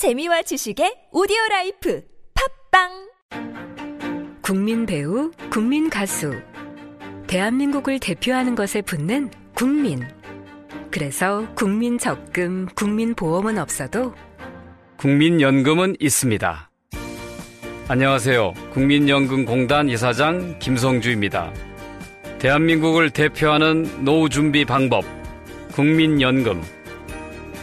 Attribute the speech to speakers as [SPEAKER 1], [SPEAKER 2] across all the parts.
[SPEAKER 1] 재미와 지식의 오디오 라이프 팟빵
[SPEAKER 2] 국민 배우, 국민 가수. 대한민국을 대표하는 것에 붙는 국민. 그래서 국민 적금, 국민 보험은 없어도
[SPEAKER 3] 국민연금은 있습니다. 안녕하세요. 국민연금공단 이사장 김성주입니다. 대한민국을 대표하는 노후 준비 방법, 국민연금.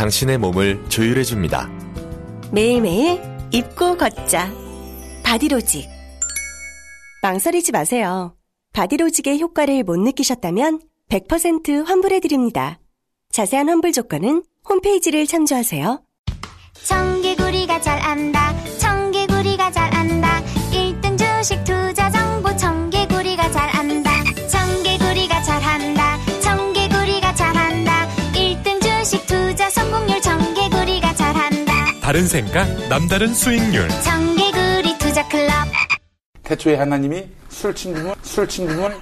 [SPEAKER 4] 당신의 몸을 조율해 줍니다.
[SPEAKER 5] 매일매일 입고 걷자. 바디로직. 망설이지 마세요. 바디로직의 효과를 못 느끼셨다면 100% 환불해 드립니다. 자세한 환불 조건은 홈페이지를 참조하세요.
[SPEAKER 6] 청개구리가 잘 안다. 청개구리가 잘 안다. 1등 주식 투자
[SPEAKER 7] 다른 생각, 남다른 수익률.
[SPEAKER 6] 청개구리 투자 클럽.
[SPEAKER 8] 태초에 하나님이 술 친구문, 술 친구문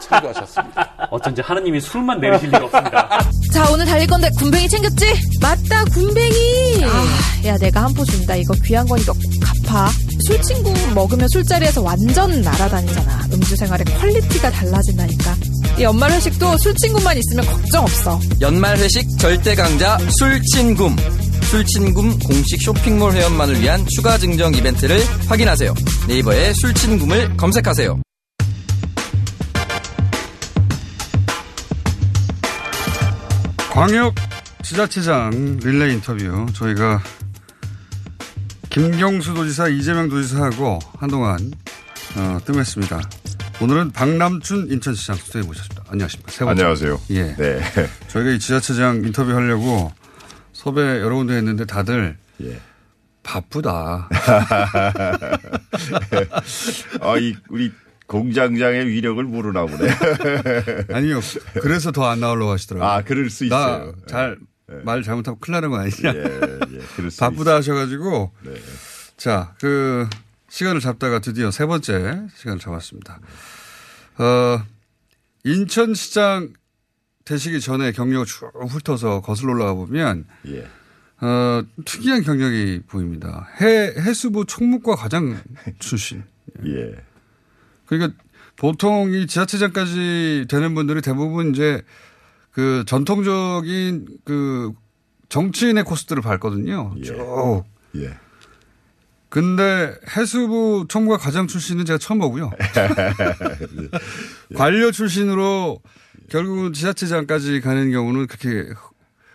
[SPEAKER 8] 창조하셨습니다.
[SPEAKER 9] 어쩐지 하나님이 술만 내리실 리가 없습니다.
[SPEAKER 10] 자, 오늘 달릴 건데 군뱅이 챙겼지? 맞다, 군뱅이! 아, 야, 내가 한 포 준다. 이거 귀한 거니까 꼭 갚아. 술 친구 먹으면 술자리에서 완전 날아다니잖아. 음주 생활의 quality가 달라진다니까. 이 연말 회식도 술 친구만 있으면 걱정 없어.
[SPEAKER 11] 연말 회식 절대 강자 술친굼. 술친굼 공식 쇼핑몰 회원만을 위한 추가 증정 이벤트를 확인하세요. 네이버에 술친굼을 검색하세요.
[SPEAKER 12] 광역 지자체장 릴레이 인터뷰 저희가 김경수 도지사 이재명 도지사하고 한동안 어, 뜸했습니다. 오늘은 박남춘 인천시장 스튜디오에 모셨습니다. 안녕하십니까. 세 번째.
[SPEAKER 13] 안녕하세요.
[SPEAKER 12] 예.
[SPEAKER 13] 네.
[SPEAKER 12] 저희가 이 지자체장 인터뷰 하려고 섭외 여러 군데 했는데 다들
[SPEAKER 13] 예.
[SPEAKER 12] 바쁘다.
[SPEAKER 13] 아, 이, 우리 공장장의 위력을 모르나 보네.
[SPEAKER 12] 아니요. 그래서 더 안 나오려고 하시더라고요.
[SPEAKER 13] 아, 그럴 수 있어요.
[SPEAKER 12] 나잘 말 잘못하면 큰일 나는 거 아니냐.
[SPEAKER 13] 예, 예, 그럴 수
[SPEAKER 12] 바쁘다 하셔가지고.
[SPEAKER 13] 네.
[SPEAKER 12] 자, 그, 시간을 잡다가 드디어 세 번째 시간을 잡았습니다. 어, 인천시장 되시기 전에 경력을 쭉 훑어서 거슬러 올라가 보면.
[SPEAKER 13] 예.
[SPEAKER 12] 어, 특이한 경력이 보입니다. 해, 해수부 총무과 과장 출신.
[SPEAKER 13] 예.
[SPEAKER 12] 그러니까 보통 이 지자체장까지 되는 분들이 대부분 이제 그 전통적인 그 정치인의 코스들을 밟거든요.
[SPEAKER 13] 예.
[SPEAKER 12] 쭉.
[SPEAKER 13] 예.
[SPEAKER 12] 근데 해수부 총무과 과장 출신은 제가 처음 보고요. 관료 출신으로 결국은 지자체장까지 가는 경우는 그렇게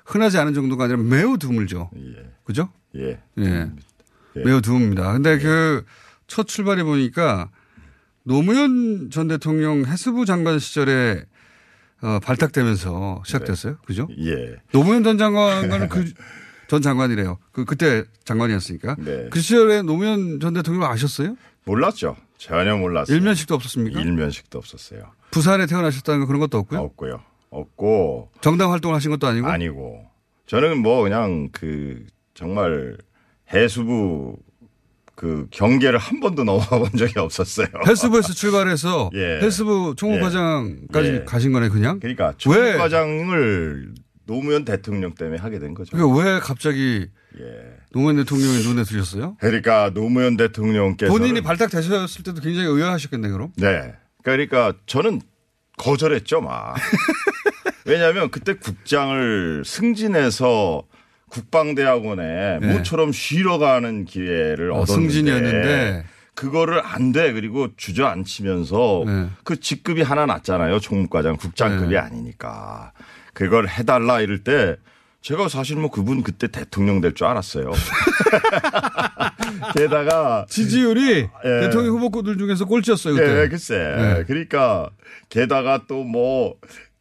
[SPEAKER 12] 흔하지 않은 정도가 아니라 매우 드물죠.
[SPEAKER 13] 예.
[SPEAKER 12] 그죠?
[SPEAKER 13] 예.
[SPEAKER 12] 예. 매우 드뭅니다. 근데 그첫 출발해 보니까 노무현 전 대통령 해수부 장관 시절에 어, 발탁되면서 시작됐어요. 그죠?
[SPEAKER 13] 예.
[SPEAKER 12] 노무현 전 장관은 그 전 장관이래요. 그 그때 장관이었으니까.
[SPEAKER 13] 네.
[SPEAKER 12] 그 시절에 노무현 전 대통령 아셨어요?
[SPEAKER 13] 몰랐죠. 전혀 몰랐어요.
[SPEAKER 12] 일면식도 없었습니까?
[SPEAKER 13] 일면식도 없었어요.
[SPEAKER 12] 부산에 태어나셨다는 거 그런 것도 없고요.
[SPEAKER 13] 없고요. 없고
[SPEAKER 12] 정당 활동을 하신 것도 아니고.
[SPEAKER 13] 아니고 저는 뭐 그냥 그 정말 해수부 그 경계를 한 번도 넘어가 본 적이 없었어요.
[SPEAKER 12] 해수부에서 출발해서
[SPEAKER 13] 예.
[SPEAKER 12] 해수부 총무과장까지
[SPEAKER 13] 예.
[SPEAKER 12] 가신 거네 그냥.
[SPEAKER 13] 그러니까
[SPEAKER 12] 왜?
[SPEAKER 13] 총무과장을 노무현 대통령 때문에 하게 된 거죠.
[SPEAKER 12] 그러니까 왜 갑자기
[SPEAKER 13] 예.
[SPEAKER 12] 노무현 대통령이 눈에 들렸어요?
[SPEAKER 13] 그러니까 노무현 대통령께서
[SPEAKER 12] 본인이 발탁 되셨을 때도 굉장히 의아하셨겠네 그럼.
[SPEAKER 13] 네. 그러니까 저는 거절했죠, 막. 왜냐하면 그때 국장을 승진해서 국방대학원에
[SPEAKER 12] 네.
[SPEAKER 13] 모처럼 쉬러 가는 기회를
[SPEAKER 12] 어,
[SPEAKER 13] 얻었는데
[SPEAKER 12] 승진이었는데.
[SPEAKER 13] 그거를 안 돼. 그리고 주저앉히면서
[SPEAKER 12] 네.
[SPEAKER 13] 그 직급이 하나 낮잖아요. 총무과장 국장급이
[SPEAKER 12] 네.
[SPEAKER 13] 아니니까. 그걸 해달라 이럴 때 제가 사실 뭐 그분 그때 대통령 될 줄 알았어요. 게다가
[SPEAKER 12] 지지율이
[SPEAKER 13] 예.
[SPEAKER 12] 대통령 후보들 중에서 꼴찌였어요 그때.
[SPEAKER 13] 예, 글쎄.
[SPEAKER 12] 네.
[SPEAKER 13] 그러니까 게다가 또 뭐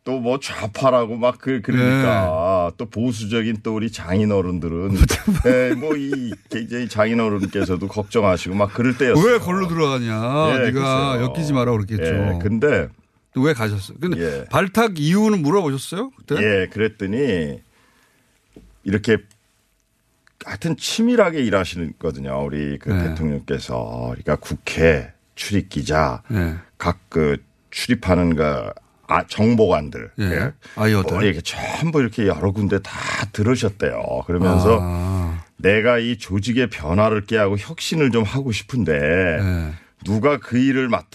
[SPEAKER 13] 또뭐 좌파라고 막 그, 그러니까 또 보수적인 또 우리 장인 어른들은 예, 뭐이 굉장히 장인 어른께서도 걱정하시고 막 그럴 때였어요.
[SPEAKER 12] 왜 걸로 들어가냐.
[SPEAKER 13] 예,
[SPEAKER 12] 네가
[SPEAKER 13] 글쎄요.
[SPEAKER 12] 엮이지 마라 그랬겠죠.
[SPEAKER 13] 예, 근데
[SPEAKER 12] 또왜 가셨어요? 근데
[SPEAKER 13] 예.
[SPEAKER 12] 발탁 이유는 물어보셨어요? 그때?
[SPEAKER 13] 예, 그랬더니 이렇게 하여튼 치밀하게 일하시거든요. 우리 그
[SPEAKER 12] 네.
[SPEAKER 13] 대통령께서. 그러니까 국회 출입 기자,
[SPEAKER 12] 네.
[SPEAKER 13] 각그 출입하는 그 아, 정보관들.
[SPEAKER 12] 예.
[SPEAKER 13] 예.
[SPEAKER 12] 아이어들.
[SPEAKER 13] 뭐 이렇게 전부 이렇게 여러 군데 다 들으셨대요. 그러면서
[SPEAKER 12] 아.
[SPEAKER 13] 내가 이 조직의 변화를 깨하고 혁신을 좀 하고 싶은데
[SPEAKER 12] 네.
[SPEAKER 13] 누가 그 일을 맡,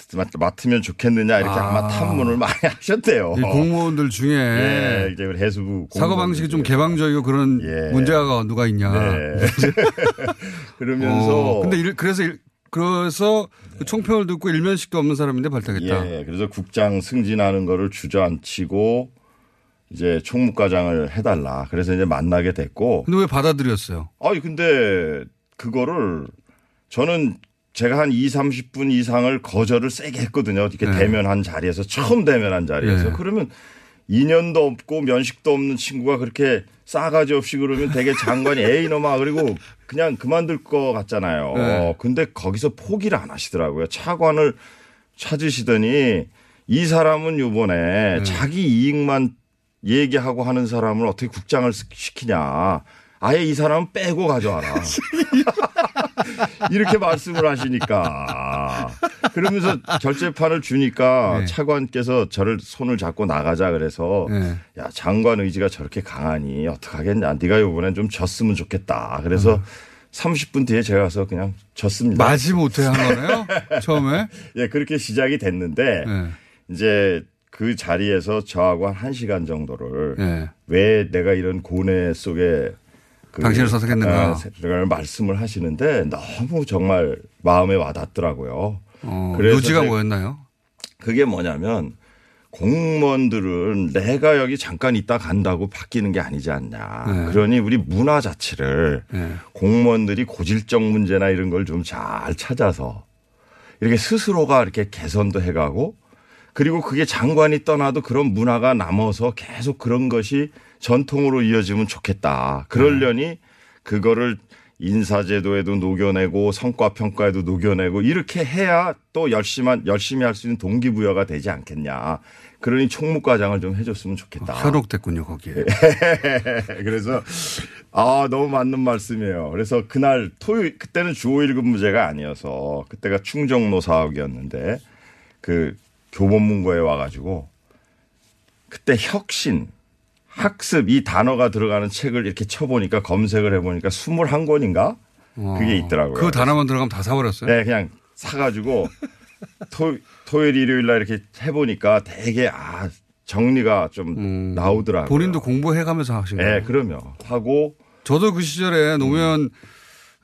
[SPEAKER 13] 으면 좋겠느냐 이렇게
[SPEAKER 12] 아.
[SPEAKER 13] 아. 마 탐문을 많이 하셨대요.
[SPEAKER 12] 이 공무원들 중에
[SPEAKER 13] 예, 이제 해수부
[SPEAKER 12] 사고 방식이 좀 개방적이고 그런 문제가 누가 있냐.
[SPEAKER 13] 네. 그러면서
[SPEAKER 12] 어, 근데 일- 그래서 일- 그래서 그 총평을 듣고 일면식도 없는 사람인데 발탁했다.
[SPEAKER 13] 예, 그래서 국장 승진하는 거를 주저앉히고 이제 총무과장을 해달라. 그래서 이제 만나게 됐고.
[SPEAKER 12] 근데 왜 받아들였어요?
[SPEAKER 13] 아니 근데 그거를 저는 제가 한 2, 30분 이상을 거절을 세게 했거든요. 이렇게
[SPEAKER 12] 네.
[SPEAKER 13] 대면한 자리에서 처음 대면한 자리에서
[SPEAKER 12] 네.
[SPEAKER 13] 그러면 인연도 없고 면식도 없는 친구가 그렇게 싸가지 없이 그러면 되게 장관이 에이 너마 그리고 그냥 그만둘 것 같잖아요.
[SPEAKER 12] 네.
[SPEAKER 13] 근데 거기서 포기를 안 하시더라고요. 차관을 찾으시더니 이 사람은 요번에
[SPEAKER 12] 네.
[SPEAKER 13] 자기 이익만 얘기하고 하는 사람을 어떻게 국장을 시키냐. 아예 이 사람은 빼고 가져와라. 이렇게 말씀을 하시니까. 그러면서 결재판을 주니까
[SPEAKER 12] 네.
[SPEAKER 13] 차관께서 저를 손을 잡고 나가자 그래서
[SPEAKER 12] 네.
[SPEAKER 13] 야 장관 의지가 저렇게 강하니 어떡하겠냐. 네가 이번엔 좀 졌으면 좋겠다. 그래서 30분 뒤에 제가 가서 그냥 졌습니다.
[SPEAKER 12] 마지 못해 한 거네요? 처음에?
[SPEAKER 13] 예, 그렇게 시작이 됐는데
[SPEAKER 12] 네.
[SPEAKER 13] 이제 그 자리에서 저하고 한 1시간 정도를
[SPEAKER 12] 네.
[SPEAKER 13] 왜 내가 이런 고뇌 속에 그
[SPEAKER 12] 당신을 선택했는가?
[SPEAKER 13] 아, 말씀을 하시는데 너무 정말 마음에 와닿더라고요.
[SPEAKER 12] 어, 요지가 뭐였나요?
[SPEAKER 13] 그게 뭐냐면 공무원들은 내가 여기 잠깐 있다 간다고 바뀌는 게 아니지 않냐.
[SPEAKER 12] 네.
[SPEAKER 13] 그러니 우리 문화 자체를
[SPEAKER 12] 네.
[SPEAKER 13] 공무원들이 고질적 문제나 이런 걸 좀 잘 찾아서 이렇게 스스로가 이렇게 개선도 해가고 그리고 그게 장관이 떠나도 그런 문화가 남아서 계속 그런 것이 전통으로 이어지면 좋겠다. 그러려니 그거를 인사제도에도 녹여내고 성과평가에도 녹여내고 이렇게 해야 또 열심히, 열심히 할 수 있는 동기부여가 되지 않겠냐. 그러니 총무과장을 좀 해줬으면 좋겠다.
[SPEAKER 12] 현혹됐군요, 거기에.
[SPEAKER 13] 그래서 아 너무 맞는 말씀이에요. 그래서 그날 토요일 그때는 주 5일 근무제가 아니어서 그때가 충정로 사학이었는데 그 교보문고에 와가지고 그때 혁신 학습 이 단어가 들어가는 책을 이렇게 쳐보니까 검색을 해보니까 21권인가 그게 있더라고요.
[SPEAKER 12] 그 단어만 들어가면 다 사버렸어요?
[SPEAKER 13] 네, 그냥 사가지고 토, 토요일, 일요일 날 이렇게 해보니까 되게 아 정리가 좀 나오더라고요.
[SPEAKER 12] 음. 본인도 공부해가면서 거예요?
[SPEAKER 13] 네, 그러면 하고
[SPEAKER 12] 저도 그 시절에 노무현
[SPEAKER 13] 음.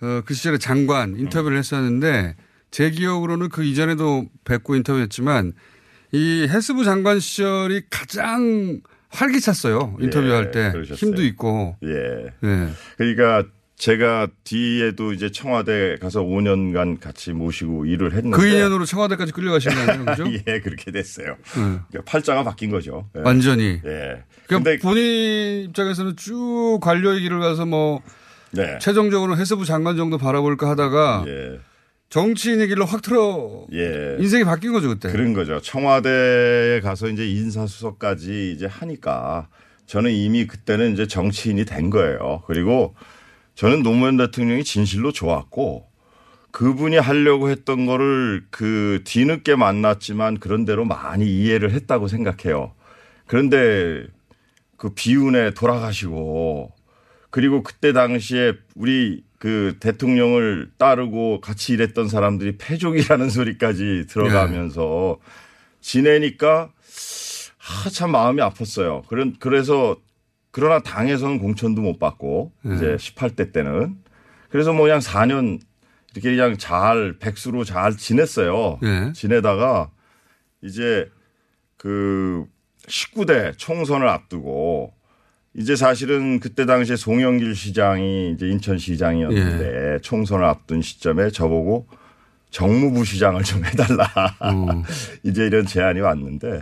[SPEAKER 12] 어, 그 시절에 장관 인터뷰를 했었는데 제 기억으로는 그 이전에도 뵙고 인터뷰했지만 이 해수부 장관 시절이 가장 활기찼어요. 인터뷰할
[SPEAKER 13] 예,
[SPEAKER 12] 때
[SPEAKER 13] 그러셨어요.
[SPEAKER 12] 힘도 있고.
[SPEAKER 13] 예.
[SPEAKER 12] 네.
[SPEAKER 13] 그러니까 제가 뒤에도 이제 청와대 가서 5년간 같이 모시고 일을 했는데
[SPEAKER 12] 그 인연으로 청와대까지 끌려가신 거 아니에요? 그죠?
[SPEAKER 13] 예, 그렇게 됐어요.
[SPEAKER 12] 네.
[SPEAKER 13] 그러니까 팔자가 바뀐 거죠. 예.
[SPEAKER 12] 완전히.
[SPEAKER 13] 예.
[SPEAKER 12] 그러니까 본인 입장에서는 쭉 관료의 길을 가서 뭐
[SPEAKER 13] 네.
[SPEAKER 12] 최종적으로 해수부 장관 정도 바라볼까 하다가
[SPEAKER 13] 예.
[SPEAKER 12] 정치인의 길로 확 틀어
[SPEAKER 13] 예.
[SPEAKER 12] 인생이 바뀐 거죠 그때.
[SPEAKER 13] 그런 거죠. 청와대에 가서 이제 인사수석까지 이제 하니까 저는 이미 그때는 이제 정치인이 된 거예요. 그리고 저는 노무현 대통령이 진실로 좋았고 그분이 하려고 했던 거를 그 뒤늦게 만났지만 그런 대로 많이 이해를 했다고 생각해요. 그런데 그 비운에 돌아가시고 그리고 그때 당시에 우리 그 대통령을 따르고 같이 일했던 사람들이 패족이라는 소리까지 들어가면서 지내니까 아, 참 마음이 아팠어요. 그런 그래서 그러나 당에서는 공천도 못 받고
[SPEAKER 12] 네.
[SPEAKER 13] 이제 18대 때는 그래서 뭐 그냥 4년 이렇게 그냥 잘 백수로 잘 지냈어요.
[SPEAKER 12] 네.
[SPEAKER 13] 지내다가 이제 그 19대 총선을 앞두고 이제 사실은 그때 당시에 송영길 시장이 이제 인천시장이었는데 총선을 앞둔 시점에 저보고 정무부 시장을 좀 해달라. 이제 이런 제안이 왔는데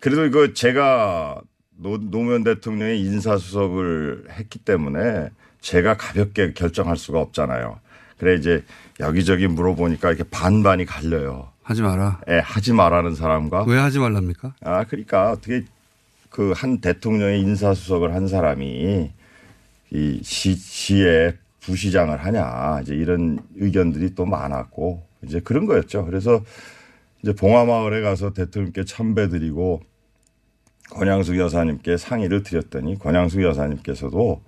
[SPEAKER 13] 그래도 이거 제가 노, 노무현 대통령의 인사수석을 했기 때문에 제가 가볍게 결정할 수가 없잖아요. 그래 이제 여기저기 물어보니까 이렇게 반반이 갈려요.
[SPEAKER 12] 하지 마라.
[SPEAKER 13] 예, 하지 말라는 사람과
[SPEAKER 12] 왜 하지 말랍니까?
[SPEAKER 13] 아, 그러니까 어떻게 그 한 대통령의 인사수석을 한 사람이 이 시, 시의 부시장을 하냐 이제 이런 의견들이 또 많았고 이제 그런 거였죠. 그래서 이제 봉화마을에 가서 대통령께 참배드리고 권양숙 여사님께 상의를 드렸더니 권양숙 여사님께서도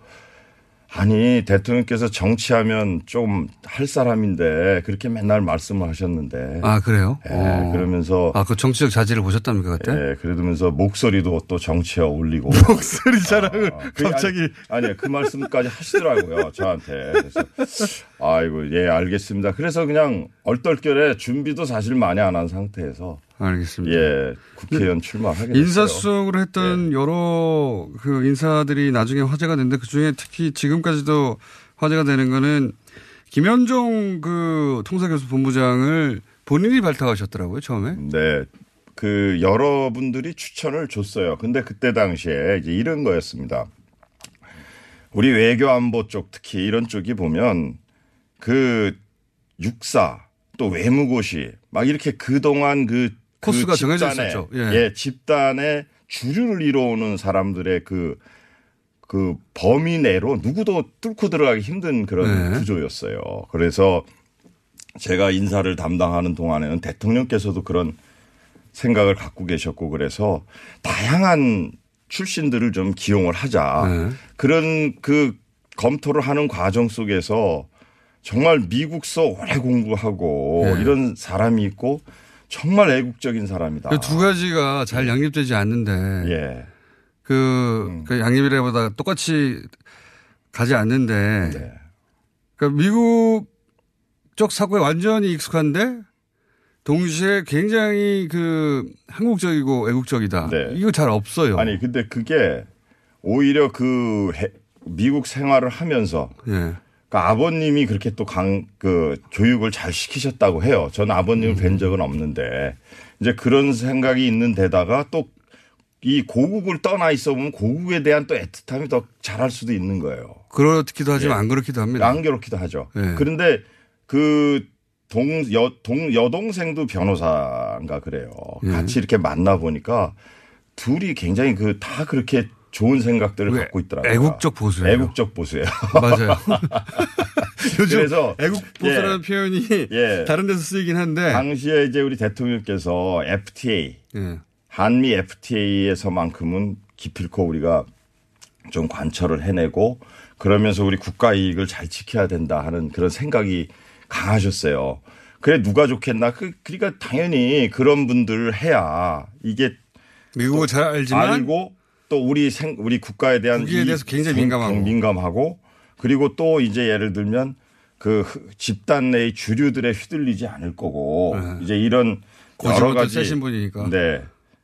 [SPEAKER 13] 아니 대통령께서 정치하면 좀 할 사람인데 그렇게 맨날 말씀을 하셨는데
[SPEAKER 12] 아 그래요?
[SPEAKER 13] 예,
[SPEAKER 12] 어.
[SPEAKER 13] 그러면서
[SPEAKER 12] 아그 정치적 자질을 보셨답니까 그때?
[SPEAKER 13] 예, 그러면서 목소리도 또 정치에 어울리고
[SPEAKER 12] 목소리 자랑을 갑자기
[SPEAKER 13] 아니, 아니 그 말씀까지 하시더라고요 저한테 그래서 아이고 예 알겠습니다 그래서 그냥 얼떨결에 준비도 사실 많이 안 한 상태에서
[SPEAKER 12] 알겠습니다.
[SPEAKER 13] 예 국회의원 출마하게 됐어요.
[SPEAKER 12] 인사수석으로 했던 여러 그 인사들이 나중에 화제가 됐는데 그 중에 특히 지금까지도 화제가 되는 거는 김현종 그 통사교수 본부장을 본인이 발탁하셨더라고요 처음에.
[SPEAKER 13] 네. 그 여러분들이 추천을 줬어요. 근데 그때 당시에 이제 이런 거였습니다. 우리 외교안보 쪽 특히 이런 쪽이 보면 그 육사 또 외무고시 막 이렇게 그동안 그, 그
[SPEAKER 12] 코스가 정해져
[SPEAKER 13] 집단의,
[SPEAKER 12] 있었죠.
[SPEAKER 13] 예.
[SPEAKER 12] 예.
[SPEAKER 13] 집단의 주류를 이뤄오는 사람들의 그, 그 범위 내로 누구도 뚫고 들어가기 힘든 그런
[SPEAKER 12] 네.
[SPEAKER 13] 구조였어요. 그래서 제가 인사를 담당하는 동안에는 대통령께서도 그런 생각을 갖고 계셨고 그래서 다양한 출신들을 좀 기용을 하자.
[SPEAKER 12] 네.
[SPEAKER 13] 그런 그 검토를 하는 과정 속에서 정말 미국서 오래 공부하고
[SPEAKER 12] 네.
[SPEAKER 13] 이런 사람이 있고 정말 애국적인 사람이다.
[SPEAKER 12] 그 두 가지가 잘 양립되지 않는데
[SPEAKER 13] 예.
[SPEAKER 12] 그, 그 양립이라보다 똑같이 가지 않는데
[SPEAKER 13] 네.
[SPEAKER 12] 그러니까 미국 쪽 사고에 완전히 익숙한데 동시에 굉장히 그 한국적이고 애국적이다.
[SPEAKER 13] 네.
[SPEAKER 12] 이거 잘 없어요.
[SPEAKER 13] 아니 근데 그게 오히려 그 해- 미국 생활을 하면서
[SPEAKER 12] 예.
[SPEAKER 13] 그 아버님이 그렇게 또 강, 그 교육을 잘 시키셨다고 해요. 저는 아버님을 뵌 적은 없는데 이제 그런 생각이 있는 데다가 또 이 고국을 떠나 있어 보면 고국에 대한 또 애틋함이 더 잘할 수도 있는 거예요.
[SPEAKER 12] 그렇기도 하지만
[SPEAKER 13] 예.
[SPEAKER 12] 안 그렇기도 합니다.
[SPEAKER 13] 안 그렇기도 하죠.
[SPEAKER 12] 예.
[SPEAKER 13] 그런데 그 동, 여, 동, 여동생도 변호사인가 그래요.
[SPEAKER 12] 예.
[SPEAKER 13] 같이 이렇게 만나 보니까 둘이 굉장히 그 다 그렇게 좋은 생각들을
[SPEAKER 12] 왜
[SPEAKER 13] 갖고 있더라고요.
[SPEAKER 12] 애국적 보수예요.
[SPEAKER 13] 애국적 보수예요.
[SPEAKER 12] 맞아요. 요즘
[SPEAKER 13] 그래서
[SPEAKER 12] 애국 보수라는
[SPEAKER 13] 예.
[SPEAKER 12] 표현이
[SPEAKER 13] 예.
[SPEAKER 12] 다른 데서 쓰이긴 한데
[SPEAKER 13] 당시에 이제 우리 대통령께서 FTA,
[SPEAKER 12] 예.
[SPEAKER 13] 한미 FTA에서만큼은 기필코 우리가 좀 관철을 해내고 그러면서 우리 국가 이익을 잘 지켜야 된다 하는 그런 생각이 강하셨어요. 그래 누가 좋겠나? 그 그러니까 당연히 그런 분들을 해야 이게
[SPEAKER 12] 미국을 잘 알지만
[SPEAKER 13] 알고 또 우리 생 우리 국가에 대한
[SPEAKER 12] 국익에
[SPEAKER 13] 이
[SPEAKER 12] 대해서 굉장히
[SPEAKER 13] 경-
[SPEAKER 12] 민감하고.
[SPEAKER 13] 민감하고 그리고 또 이제 예를 들면 그 흐- 집단 내의 주류들에 휘둘리지 않을 거고 이제 이런 여러 가지
[SPEAKER 12] 세신 분이니까.
[SPEAKER 13] 네.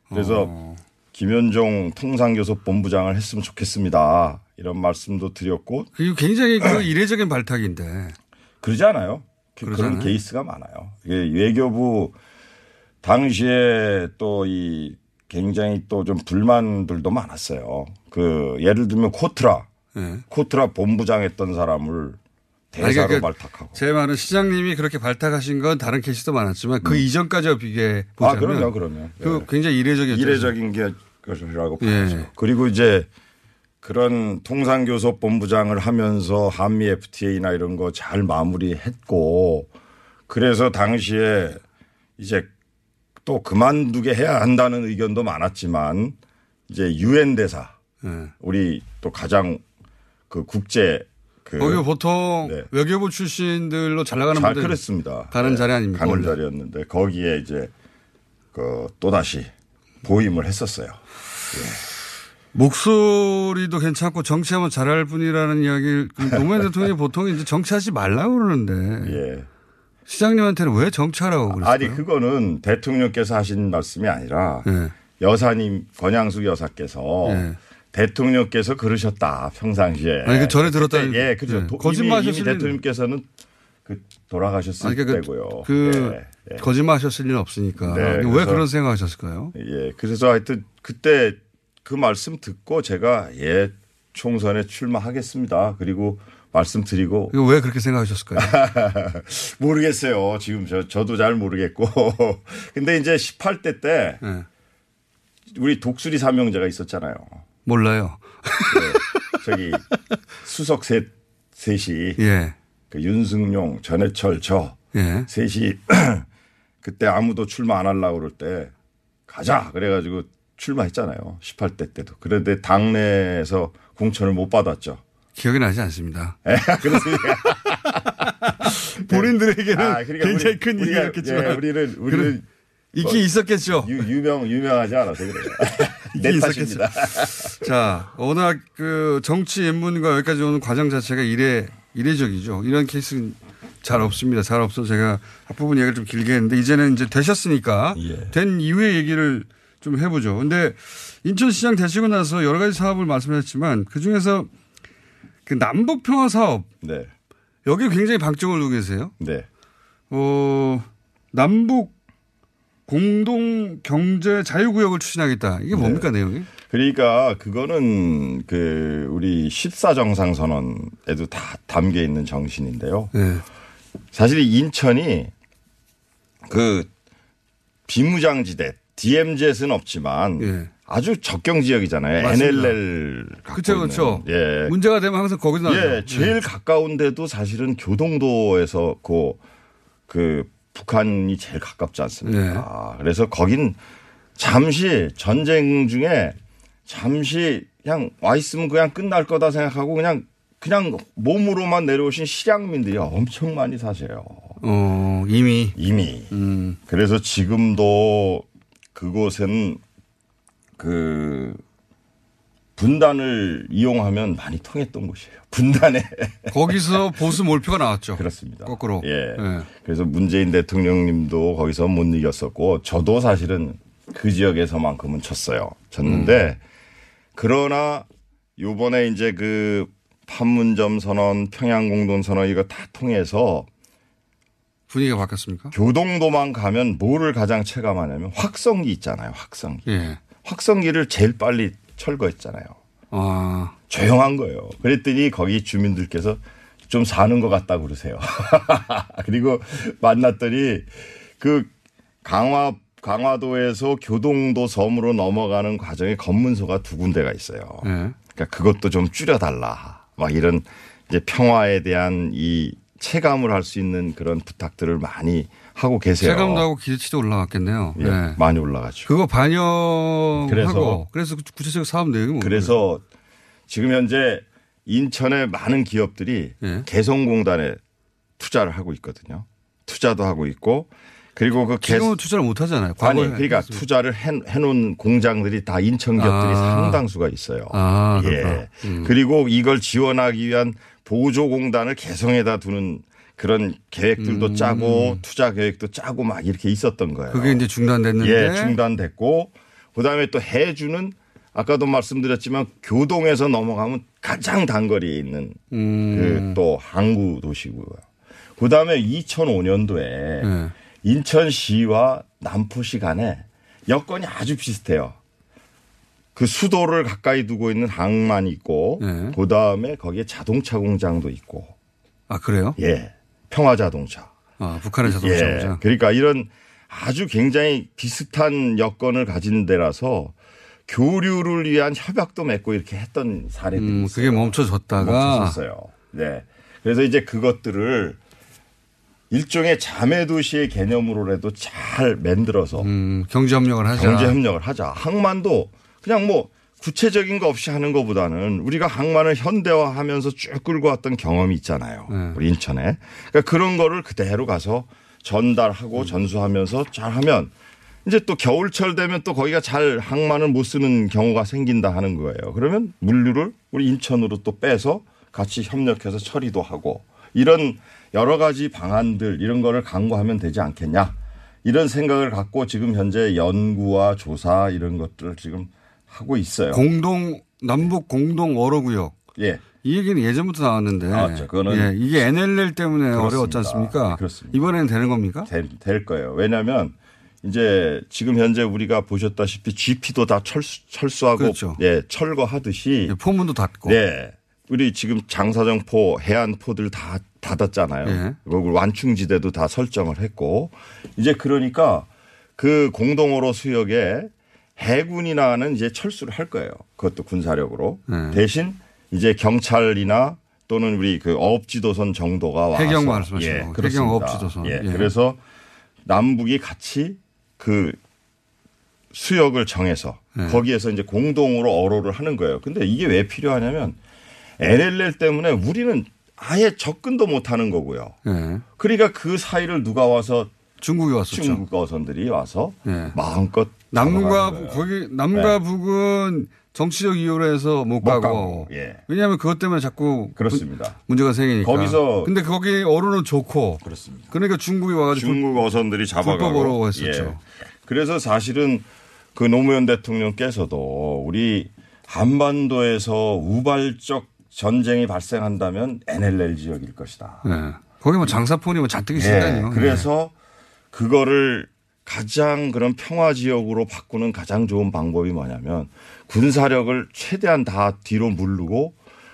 [SPEAKER 13] 그래서
[SPEAKER 12] 어.
[SPEAKER 13] 김현종 통상교섭 본부장을 했으면 좋겠습니다. 이런 말씀도 드렸고
[SPEAKER 12] 그리고 굉장히 그 이례적인 발탁인데
[SPEAKER 13] 그러지 않아요? 그- 그런
[SPEAKER 12] 그러잖아요.
[SPEAKER 13] 케이스가 많아요. 이게 외교부 당시에 또 이 굉장히 또 좀 불만들도 많았어요. 그 예를 들면 코트라,
[SPEAKER 12] 예.
[SPEAKER 13] 코트라 본부장 했던 사람을
[SPEAKER 12] 아니,
[SPEAKER 13] 대사로
[SPEAKER 12] 그러니까
[SPEAKER 13] 발탁하고.
[SPEAKER 12] 제 말은 시장님이 그렇게 발탁하신 건 다른 케이스도 많았지만 그 이전까지와 비교해
[SPEAKER 13] 음. 아,
[SPEAKER 12] 보자면
[SPEAKER 13] 그럼요, 그럼요.
[SPEAKER 12] 그
[SPEAKER 13] 예.
[SPEAKER 12] 굉장히 이례적이었죠.
[SPEAKER 13] 이례적인 게 것이라고
[SPEAKER 12] 예.
[SPEAKER 13] 봐야죠. 그리고 이제 그런 통상교섭 본부장을 하면서 한미 FTA나 이런 거 잘 마무리했고 그래서 당시에 이제 또 그만두게 해야 한다는 의견도 많았지만 이제 유엔 대사
[SPEAKER 12] 예.
[SPEAKER 13] 우리 또 가장 그 국제 그
[SPEAKER 12] 거기 보통
[SPEAKER 13] 네.
[SPEAKER 12] 외교부 출신들로 잘 나가는
[SPEAKER 13] 잘
[SPEAKER 12] 분들
[SPEAKER 13] 그랬습니다.
[SPEAKER 12] 가는
[SPEAKER 13] 네,
[SPEAKER 12] 자리 아닙니까?
[SPEAKER 13] 가는
[SPEAKER 12] 원래.
[SPEAKER 13] 자리였는데 거기에 이제 그 또 다시 보임을 했었어요.
[SPEAKER 12] 목소리도 괜찮고 정치하면 잘할 분이라는 이야기를 그 노무현 대통령이 보통 이제 정치하지 말라고 그러는데
[SPEAKER 13] 예.
[SPEAKER 12] 시장님한테는 왜 정치하라고 그랬어요?
[SPEAKER 13] 아니 그거는 대통령께서 하신 말씀이 아니라
[SPEAKER 12] 예.
[SPEAKER 13] 여사님 권양숙 여사께서
[SPEAKER 12] 예.
[SPEAKER 13] 대통령께서 그러셨다 평상시에.
[SPEAKER 12] 아니, 그 전에
[SPEAKER 13] 그때, 예, 그죠.
[SPEAKER 12] 예.
[SPEAKER 13] 도-
[SPEAKER 12] 거짓말
[SPEAKER 13] 이미, 이미
[SPEAKER 12] 하셨을 리는-
[SPEAKER 13] 대통령께서는 그 돌아가셨을
[SPEAKER 12] 아니, 그러니까
[SPEAKER 13] 때고요.
[SPEAKER 12] 그
[SPEAKER 13] 예, 예.
[SPEAKER 12] 거짓말 하셨을 리는 없으니까
[SPEAKER 13] 네,
[SPEAKER 12] 왜 그런 생각하셨을까요?
[SPEAKER 13] 예, 그래서 하여튼 그때 그 말씀 듣고 제가 예 총선에 출마하겠습니다. 그리고 말씀드리고
[SPEAKER 12] 왜 그렇게 생각하셨을까요?
[SPEAKER 13] 모르겠어요. 지금 저 저도 잘 모르겠고. 근데 이제 18대 때
[SPEAKER 12] 네.
[SPEAKER 13] 우리 독수리 사명자가 있었잖아요.
[SPEAKER 12] 몰라요.
[SPEAKER 13] 저기 수석 셋 셋이
[SPEAKER 12] 예.
[SPEAKER 13] 그 윤승용, 전해철 저
[SPEAKER 12] 예.
[SPEAKER 13] 셋이 그때 아무도 출마 안 하려고 그럴 때 가자 그래가지고 출마했잖아요. 18대 때도. 그런데 당내에서 공천을 못 받았죠.
[SPEAKER 12] 기억이 나지 않습니다.
[SPEAKER 13] 예, 그렇습니다.
[SPEAKER 12] 본인들에게는
[SPEAKER 13] 아, 그러니까
[SPEAKER 12] 굉장히
[SPEAKER 13] 우리-
[SPEAKER 12] 큰
[SPEAKER 13] 우리가-
[SPEAKER 12] 일이었겠지만
[SPEAKER 13] 예, 우리는 우리는
[SPEAKER 12] 그런- 있긴
[SPEAKER 13] 뭐
[SPEAKER 12] 있었겠죠.
[SPEAKER 13] 유, 유명 유명하지 않아서 그래요. 내 탓입니다.
[SPEAKER 12] 자, 워낙 그 정치 입문과 여기까지 오는 과정 자체가 이례, 이례적이죠. 이런 케이스는 잘 없습니다. 잘 없어 제가 앞부분 얘기를 좀 길게 했는데 이제는 이제 되셨으니까
[SPEAKER 13] 예.
[SPEAKER 12] 된 이후의 얘기를 좀 해보죠. 근데 인천시장 되시고 나서 여러 가지 사업을 말씀하셨지만 그 중에서 그 남북 평화 사업
[SPEAKER 13] 네.
[SPEAKER 12] 여기 굉장히 방점을 두고 계세요.
[SPEAKER 13] 네.
[SPEAKER 12] 어, 남북 공동 경제 자유구역을 추진하겠다. 이게 뭡니까 내용이?
[SPEAKER 13] 그러니까 그거는 그 우리 14정상 선언에도 다 담겨 있는 정신인데요.
[SPEAKER 12] 네.
[SPEAKER 13] 사실 인천이 그 비무장지대 DMZ는 없지만
[SPEAKER 12] 예.
[SPEAKER 13] 아주 적경 지역이잖아요.
[SPEAKER 12] 맞습니다.
[SPEAKER 13] NLL 있는.
[SPEAKER 12] 그쵸.
[SPEAKER 13] 예.
[SPEAKER 12] 문제가 되면 항상 거기서 나죠.
[SPEAKER 13] 예, 제일 가까운데도 사실은 교동도에서 그, 그 북한이 제일 가깝지 않습니까?
[SPEAKER 12] 네.
[SPEAKER 13] 그래서 거긴 잠시 전쟁 중에 잠시 그냥 와 있으면 그냥 끝날 거다 생각하고 그냥 그냥 몸으로만 내려오신 실향민들이 엄청 많이 사세요.
[SPEAKER 12] 어, 이미.
[SPEAKER 13] 이미.
[SPEAKER 12] 음.
[SPEAKER 13] 그래서 지금도 그곳은 그 분단을 이용하면 많이 통했던 곳이에요. 분단에.
[SPEAKER 12] 거기서 보수 몰표가 나왔죠.
[SPEAKER 13] 그렇습니다.
[SPEAKER 12] 거꾸로.
[SPEAKER 13] 예.
[SPEAKER 12] 예.
[SPEAKER 13] 그래서 문재인 대통령님도 거기서 못 이겼었고 저도 사실은 그 지역에서만큼은 쳤어요. 졌는데
[SPEAKER 12] 음.
[SPEAKER 13] 그러나 요번에 이제 그 판문점 선언, 평양 공동 선언 이거 다 통해서
[SPEAKER 12] 분위기가 바뀌었습니까?
[SPEAKER 13] 교동도만 가면 뭐를 가장 체감하냐면 확성기 있잖아요. 확성기.
[SPEAKER 12] 예.
[SPEAKER 13] 확성기를 제일 빨리 철거했잖아요.
[SPEAKER 12] 아.
[SPEAKER 13] 조용한 거예요. 그랬더니 거기 주민들께서 좀 사는 것 같다 그러세요. 그리고 만났더니 그 강화 강화도에서 교동도 섬으로 넘어가는 과정에 검문소가 두 군데가 있어요.
[SPEAKER 12] 예.
[SPEAKER 13] 그러니까 그것도 좀 줄여달라. 막 이런 이제 평화에 대한 이 체감을 할 수 있는 그런 부탁들을 많이 하고 계세요.
[SPEAKER 12] 체감도 하고 기대치도 올라갔겠네요.
[SPEAKER 13] 예,
[SPEAKER 12] 네.
[SPEAKER 13] 많이 올라가죠.
[SPEAKER 12] 그거 반영하고
[SPEAKER 13] 그래서-
[SPEAKER 12] 그래서 구체적 사업 내용이 뭡니까?
[SPEAKER 13] 그래서 지금 현재 인천의 많은 기업들이
[SPEAKER 12] 예.
[SPEAKER 13] 개성공단에 투자를 하고 있거든요. 투자도 하고 있고 그리고 그 개,
[SPEAKER 12] 지금은 투자를 못 하잖아요.
[SPEAKER 13] 아니 그러니까
[SPEAKER 12] 했습니다.
[SPEAKER 13] 투자를 해, 해놓은 공장들이 다 인천 기업들이
[SPEAKER 12] 아.
[SPEAKER 13] 상당수가 있어요.
[SPEAKER 12] 아,
[SPEAKER 13] 예.
[SPEAKER 12] 음.
[SPEAKER 13] 그리고 이걸 지원하기 위한 보조공단을 개성에다 두는 그런 계획들도
[SPEAKER 12] 음.
[SPEAKER 13] 짜고 투자 계획도 짜고 막 이렇게 있었던 거예요.
[SPEAKER 12] 그게 이제 중단됐는데
[SPEAKER 13] 예, 중단됐고 그다음에 또 해주는 아까도 말씀드렸지만 교동에서 넘어가면 가장 단거리에 있는
[SPEAKER 12] 음.
[SPEAKER 13] 그또 항구 도시고요. 그다음에 2005년도에
[SPEAKER 12] 예.
[SPEAKER 13] 인천시와 남포시 간에 여건이 아주 비슷해요. 그 수도를 가까이 두고 있는 항만이 있고
[SPEAKER 12] 네.
[SPEAKER 13] 그 다음에 거기에 자동차 공장도 있고
[SPEAKER 12] 아 그래요?
[SPEAKER 13] 예. 평화 자동차.
[SPEAKER 12] 아 북한의 자동차
[SPEAKER 13] 예.
[SPEAKER 12] 공장.
[SPEAKER 13] 그러니까 이런 아주 굉장히 비슷한 여건을 가진 데라서 교류를 위한 협약도 맺고 이렇게 했던 사례들이
[SPEAKER 12] 음. 그게 멈춰졌다가
[SPEAKER 13] 멈춰졌어요. 네. 그래서 이제 그것들을 일종의 자매 도시의 개념으로라도 잘 만들어서
[SPEAKER 12] 음, 경제 협력을 하자.
[SPEAKER 13] 경제 협력을 하자. 항만도 그냥 뭐 구체적인 거 없이 하는 것보다는 우리가 항만을 현대화하면서 쭉 끌고 왔던 경험이 있잖아요.
[SPEAKER 12] 네.
[SPEAKER 13] 우리 인천에. 그러니까 그런 거를 그대로 가서 전달하고
[SPEAKER 12] 음.
[SPEAKER 13] 전수하면서 잘 하면 이제 또 겨울철 되면 또 거기가 잘 항만을 못 쓰는 경우가 생긴다 하는 거예요. 그러면 물류를 우리 인천으로 또 빼서 같이 협력해서 처리도 하고 이런 여러 가지 방안들 이런 거를 강구하면 되지 않겠냐. 이런 생각을 갖고 지금 현재 연구와 조사 이런 것들을 지금 하고 있어요.
[SPEAKER 12] 공동 남북 공동 어로구역.
[SPEAKER 13] 예.
[SPEAKER 12] 이 얘기는 예전부터 나왔는데.
[SPEAKER 13] 나왔죠. 그거는
[SPEAKER 12] 예, 이게 NLL 때문에
[SPEAKER 13] 그렇습니다.
[SPEAKER 12] 어려웠지 않습니까?
[SPEAKER 13] 그렇습니다.
[SPEAKER 12] 이번에는 되는 겁니까?
[SPEAKER 13] 될, 될 거예요. 왜냐하면 이제 지금 현재 우리가 보셨다시피 GP도 다 철수, 철수하고
[SPEAKER 12] 그렇죠.
[SPEAKER 13] 예, 철거하듯이
[SPEAKER 12] 포문도 닫고
[SPEAKER 13] 네. 우리 지금 장사정포, 해안포들 다 닫았잖아요.
[SPEAKER 12] 예.
[SPEAKER 13] 그리고 완충지대도 다 설정을 했고 이제 그러니까 그 공동어로 수역에 해군이나는 이제 철수를 할 거예요. 그것도 군사력으로
[SPEAKER 12] 예.
[SPEAKER 13] 대신 이제 경찰이나 또는 우리 그 어업지도선 정도가 와서
[SPEAKER 12] 해경 말씀하시는
[SPEAKER 13] 예,
[SPEAKER 12] 거. 해경 어업지도선.
[SPEAKER 13] 예,
[SPEAKER 12] 예.
[SPEAKER 13] 그래서 남북이 같이 그 수역을 정해서
[SPEAKER 12] 네.
[SPEAKER 13] 거기에서 이제 공동으로 어로를 하는 거예요. 근데 이게 왜 필요하냐면 NLL 때문에 우리는 아예 접근도 못 하는 거고요.
[SPEAKER 12] 예.
[SPEAKER 13] 그러니까 그 사이를 누가 와서
[SPEAKER 12] 중국이 왔었죠.
[SPEAKER 13] 중국 어선들이 와서
[SPEAKER 12] 예.
[SPEAKER 13] 마음껏
[SPEAKER 12] 남과
[SPEAKER 13] 거예요.
[SPEAKER 12] 거기 남과
[SPEAKER 13] 네.
[SPEAKER 12] 북은 정치적 이유로 해서 못,
[SPEAKER 13] 못
[SPEAKER 12] 가고,
[SPEAKER 13] 가고, 예.
[SPEAKER 12] 왜냐하면 그것 때문에 자꾸
[SPEAKER 13] 그렇습니다.
[SPEAKER 12] 문- 문제가 생기니까.
[SPEAKER 13] 거기서
[SPEAKER 12] 근데 거기 어로는 좋고
[SPEAKER 13] 그렇습니다.
[SPEAKER 12] 그러니까 중국이 와가지고
[SPEAKER 13] 중국 어선들이 잡아가고
[SPEAKER 12] 했었죠.
[SPEAKER 13] 예. 그래서 사실은 그 노무현 대통령께서도 우리 한반도에서 우발적 전쟁이 발생한다면 NLL 지역일 것이다.
[SPEAKER 12] 예. 거기 뭐 장사폰이 뭐 잔뜩 있으니까요.
[SPEAKER 13] 예. 그래서 그거를 가장 그런 평화 지역으로 바꾸는 가장 좋은 방법이 뭐냐면 군사력을 최대한 다 뒤로 물르고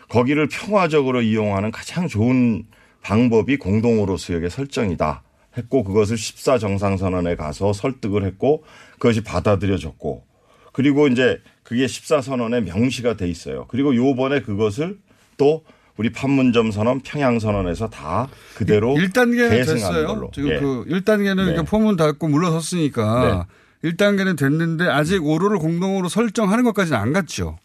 [SPEAKER 13] 거기를 평화적으로 이용하는 가장 좋은 방법이 공동으로 수역의 설정이다 했고 그것을 14 정상선언에 가서 설득을 했고 그것이 받아들여졌고 그리고 이제 그게 14 선언에 명시가 돼 있어요. 그리고 요번에 그것을 또 우리 판문점 선언, 평양 선언에서 다 그대로
[SPEAKER 12] 1단계는
[SPEAKER 13] 계승하는
[SPEAKER 12] 됐어요.
[SPEAKER 13] 걸로.
[SPEAKER 12] 지금
[SPEAKER 13] 예.
[SPEAKER 12] 그 1단계는
[SPEAKER 13] 네.
[SPEAKER 12] 그 포문 닫고 물러섰으니까 1단계는 됐는데 아직 오로를 공동으로 설정하는 것까지는 안 갔죠.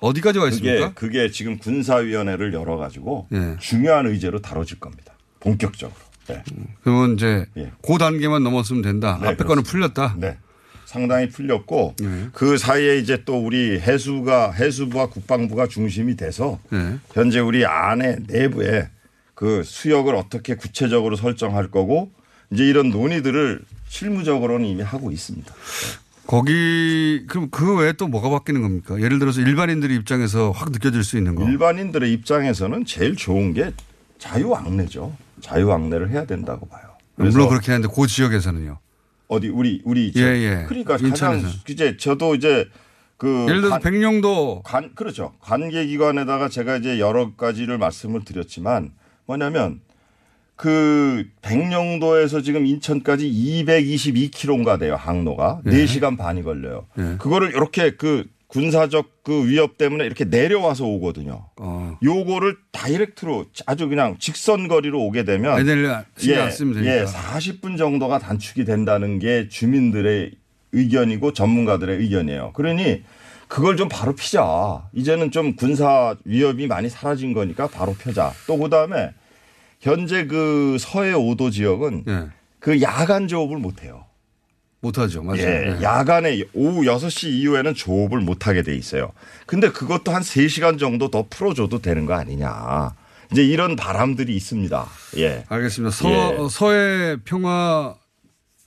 [SPEAKER 12] 어디까지 와
[SPEAKER 13] 그게
[SPEAKER 12] 있습니까?
[SPEAKER 13] 그게 지금 군사위원회를 열어 가지고
[SPEAKER 12] 예.
[SPEAKER 13] 중요한 의제로 다뤄질 겁니다. 본격적으로. 네.
[SPEAKER 12] 그러면 이제
[SPEAKER 13] 예.
[SPEAKER 12] 그 단계만 넘었으면 된다.
[SPEAKER 13] 네,
[SPEAKER 12] 앞에 거는 풀렸다.
[SPEAKER 13] 네. 상당히 풀렸고
[SPEAKER 12] 네.
[SPEAKER 13] 그 사이에 이제 또 우리 해수가 해수부와 국방부가 중심이 돼서
[SPEAKER 12] 네.
[SPEAKER 13] 현재 우리 안에 내부에 그 수역을 어떻게 구체적으로 설정할 거고 이제 이런 논의들을 실무적으로는 이미 하고 있습니다.
[SPEAKER 12] 거기 그럼 그 외에 또 뭐가 바뀌는 겁니까? 예를 들어서 일반인들의 입장에서 확 느껴질 수 있는 거.
[SPEAKER 13] 일반인들의 입장에서는 제일 좋은 게 자유왕래죠. 자유왕래를 해야 된다고 봐요.
[SPEAKER 12] 물론 그렇긴 한데 그 지역에서는요.
[SPEAKER 13] 어디 우리 우리 저-
[SPEAKER 12] 예, 예.
[SPEAKER 13] 그러니까 가장
[SPEAKER 12] 인천에서.
[SPEAKER 13] 이제 저도 이제 그
[SPEAKER 12] 예를 들어서
[SPEAKER 13] 관-
[SPEAKER 12] 백령도
[SPEAKER 13] 관 그렇죠 관계 기관에다가 제가 이제 여러 가지를 말씀을 드렸지만 뭐냐면 그 백령도에서 지금 인천까지 222km인가 돼요 항로가
[SPEAKER 12] 예.
[SPEAKER 13] 4시간 반이 걸려요.
[SPEAKER 12] 예.
[SPEAKER 13] 그거를 이렇게 그 군사적 그 위협 때문에 이렇게 내려와서 오거든요.
[SPEAKER 12] 어.
[SPEAKER 13] 요거를 다이렉트로 아주 그냥 직선 거리로 오게 되면
[SPEAKER 12] NL 신경 안 쓰면 되니까.
[SPEAKER 13] 예, 40분 정도가 단축이 된다는 게 주민들의 의견이고 전문가들의 의견이에요. 그러니 그걸 좀 바로 피자. 이제는 좀 군사 위협이 많이 사라진 거니까 바로 펴자. 또 그다음에 현재 그 서해 5도 지역은
[SPEAKER 12] 예.
[SPEAKER 13] 그 야간 조업을 못 해요.
[SPEAKER 12] 못하죠. 맞아요.
[SPEAKER 13] 예,
[SPEAKER 12] 예.
[SPEAKER 13] 야간에 오후 6시 이후에는 조업을 못 하게 돼 있어요. 근데 그것도 한 3시간 정도 더 풀어줘도 되는 거 아니냐. 이제 이런 바람들이 있습니다. 예.
[SPEAKER 12] 알겠습니다. 서,
[SPEAKER 13] 예.
[SPEAKER 12] 어, 서해 평화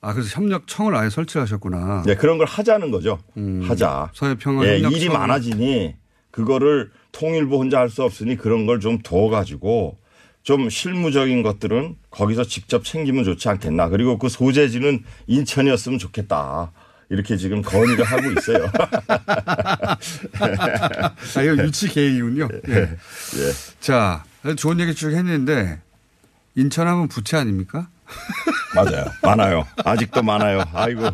[SPEAKER 12] 아 그래서 협력청을 아예 설치하셨구나.
[SPEAKER 13] 네, 그런 걸 하자는 거죠. 하자.
[SPEAKER 12] 음. 서해 평화
[SPEAKER 13] 예,
[SPEAKER 12] 협력청.
[SPEAKER 13] 일이 많아지니 그거를 통일부 혼자 할 수 없으니 그런 걸좀 둬가지고 좀 실무적인 것들은 거기서 직접 챙기면 좋지 않겠나. 그리고 그 소재지는 인천이었으면 좋겠다. 이렇게 지금 건의를 하고 있어요.
[SPEAKER 12] 아, 이거 유치 계획이군요. 예.
[SPEAKER 13] 예.
[SPEAKER 12] 자, 좋은 얘기 쭉 했는데 인천하면 부채 아닙니까?
[SPEAKER 13] 맞아요. 많아요. 아직도 많아요. 아이고,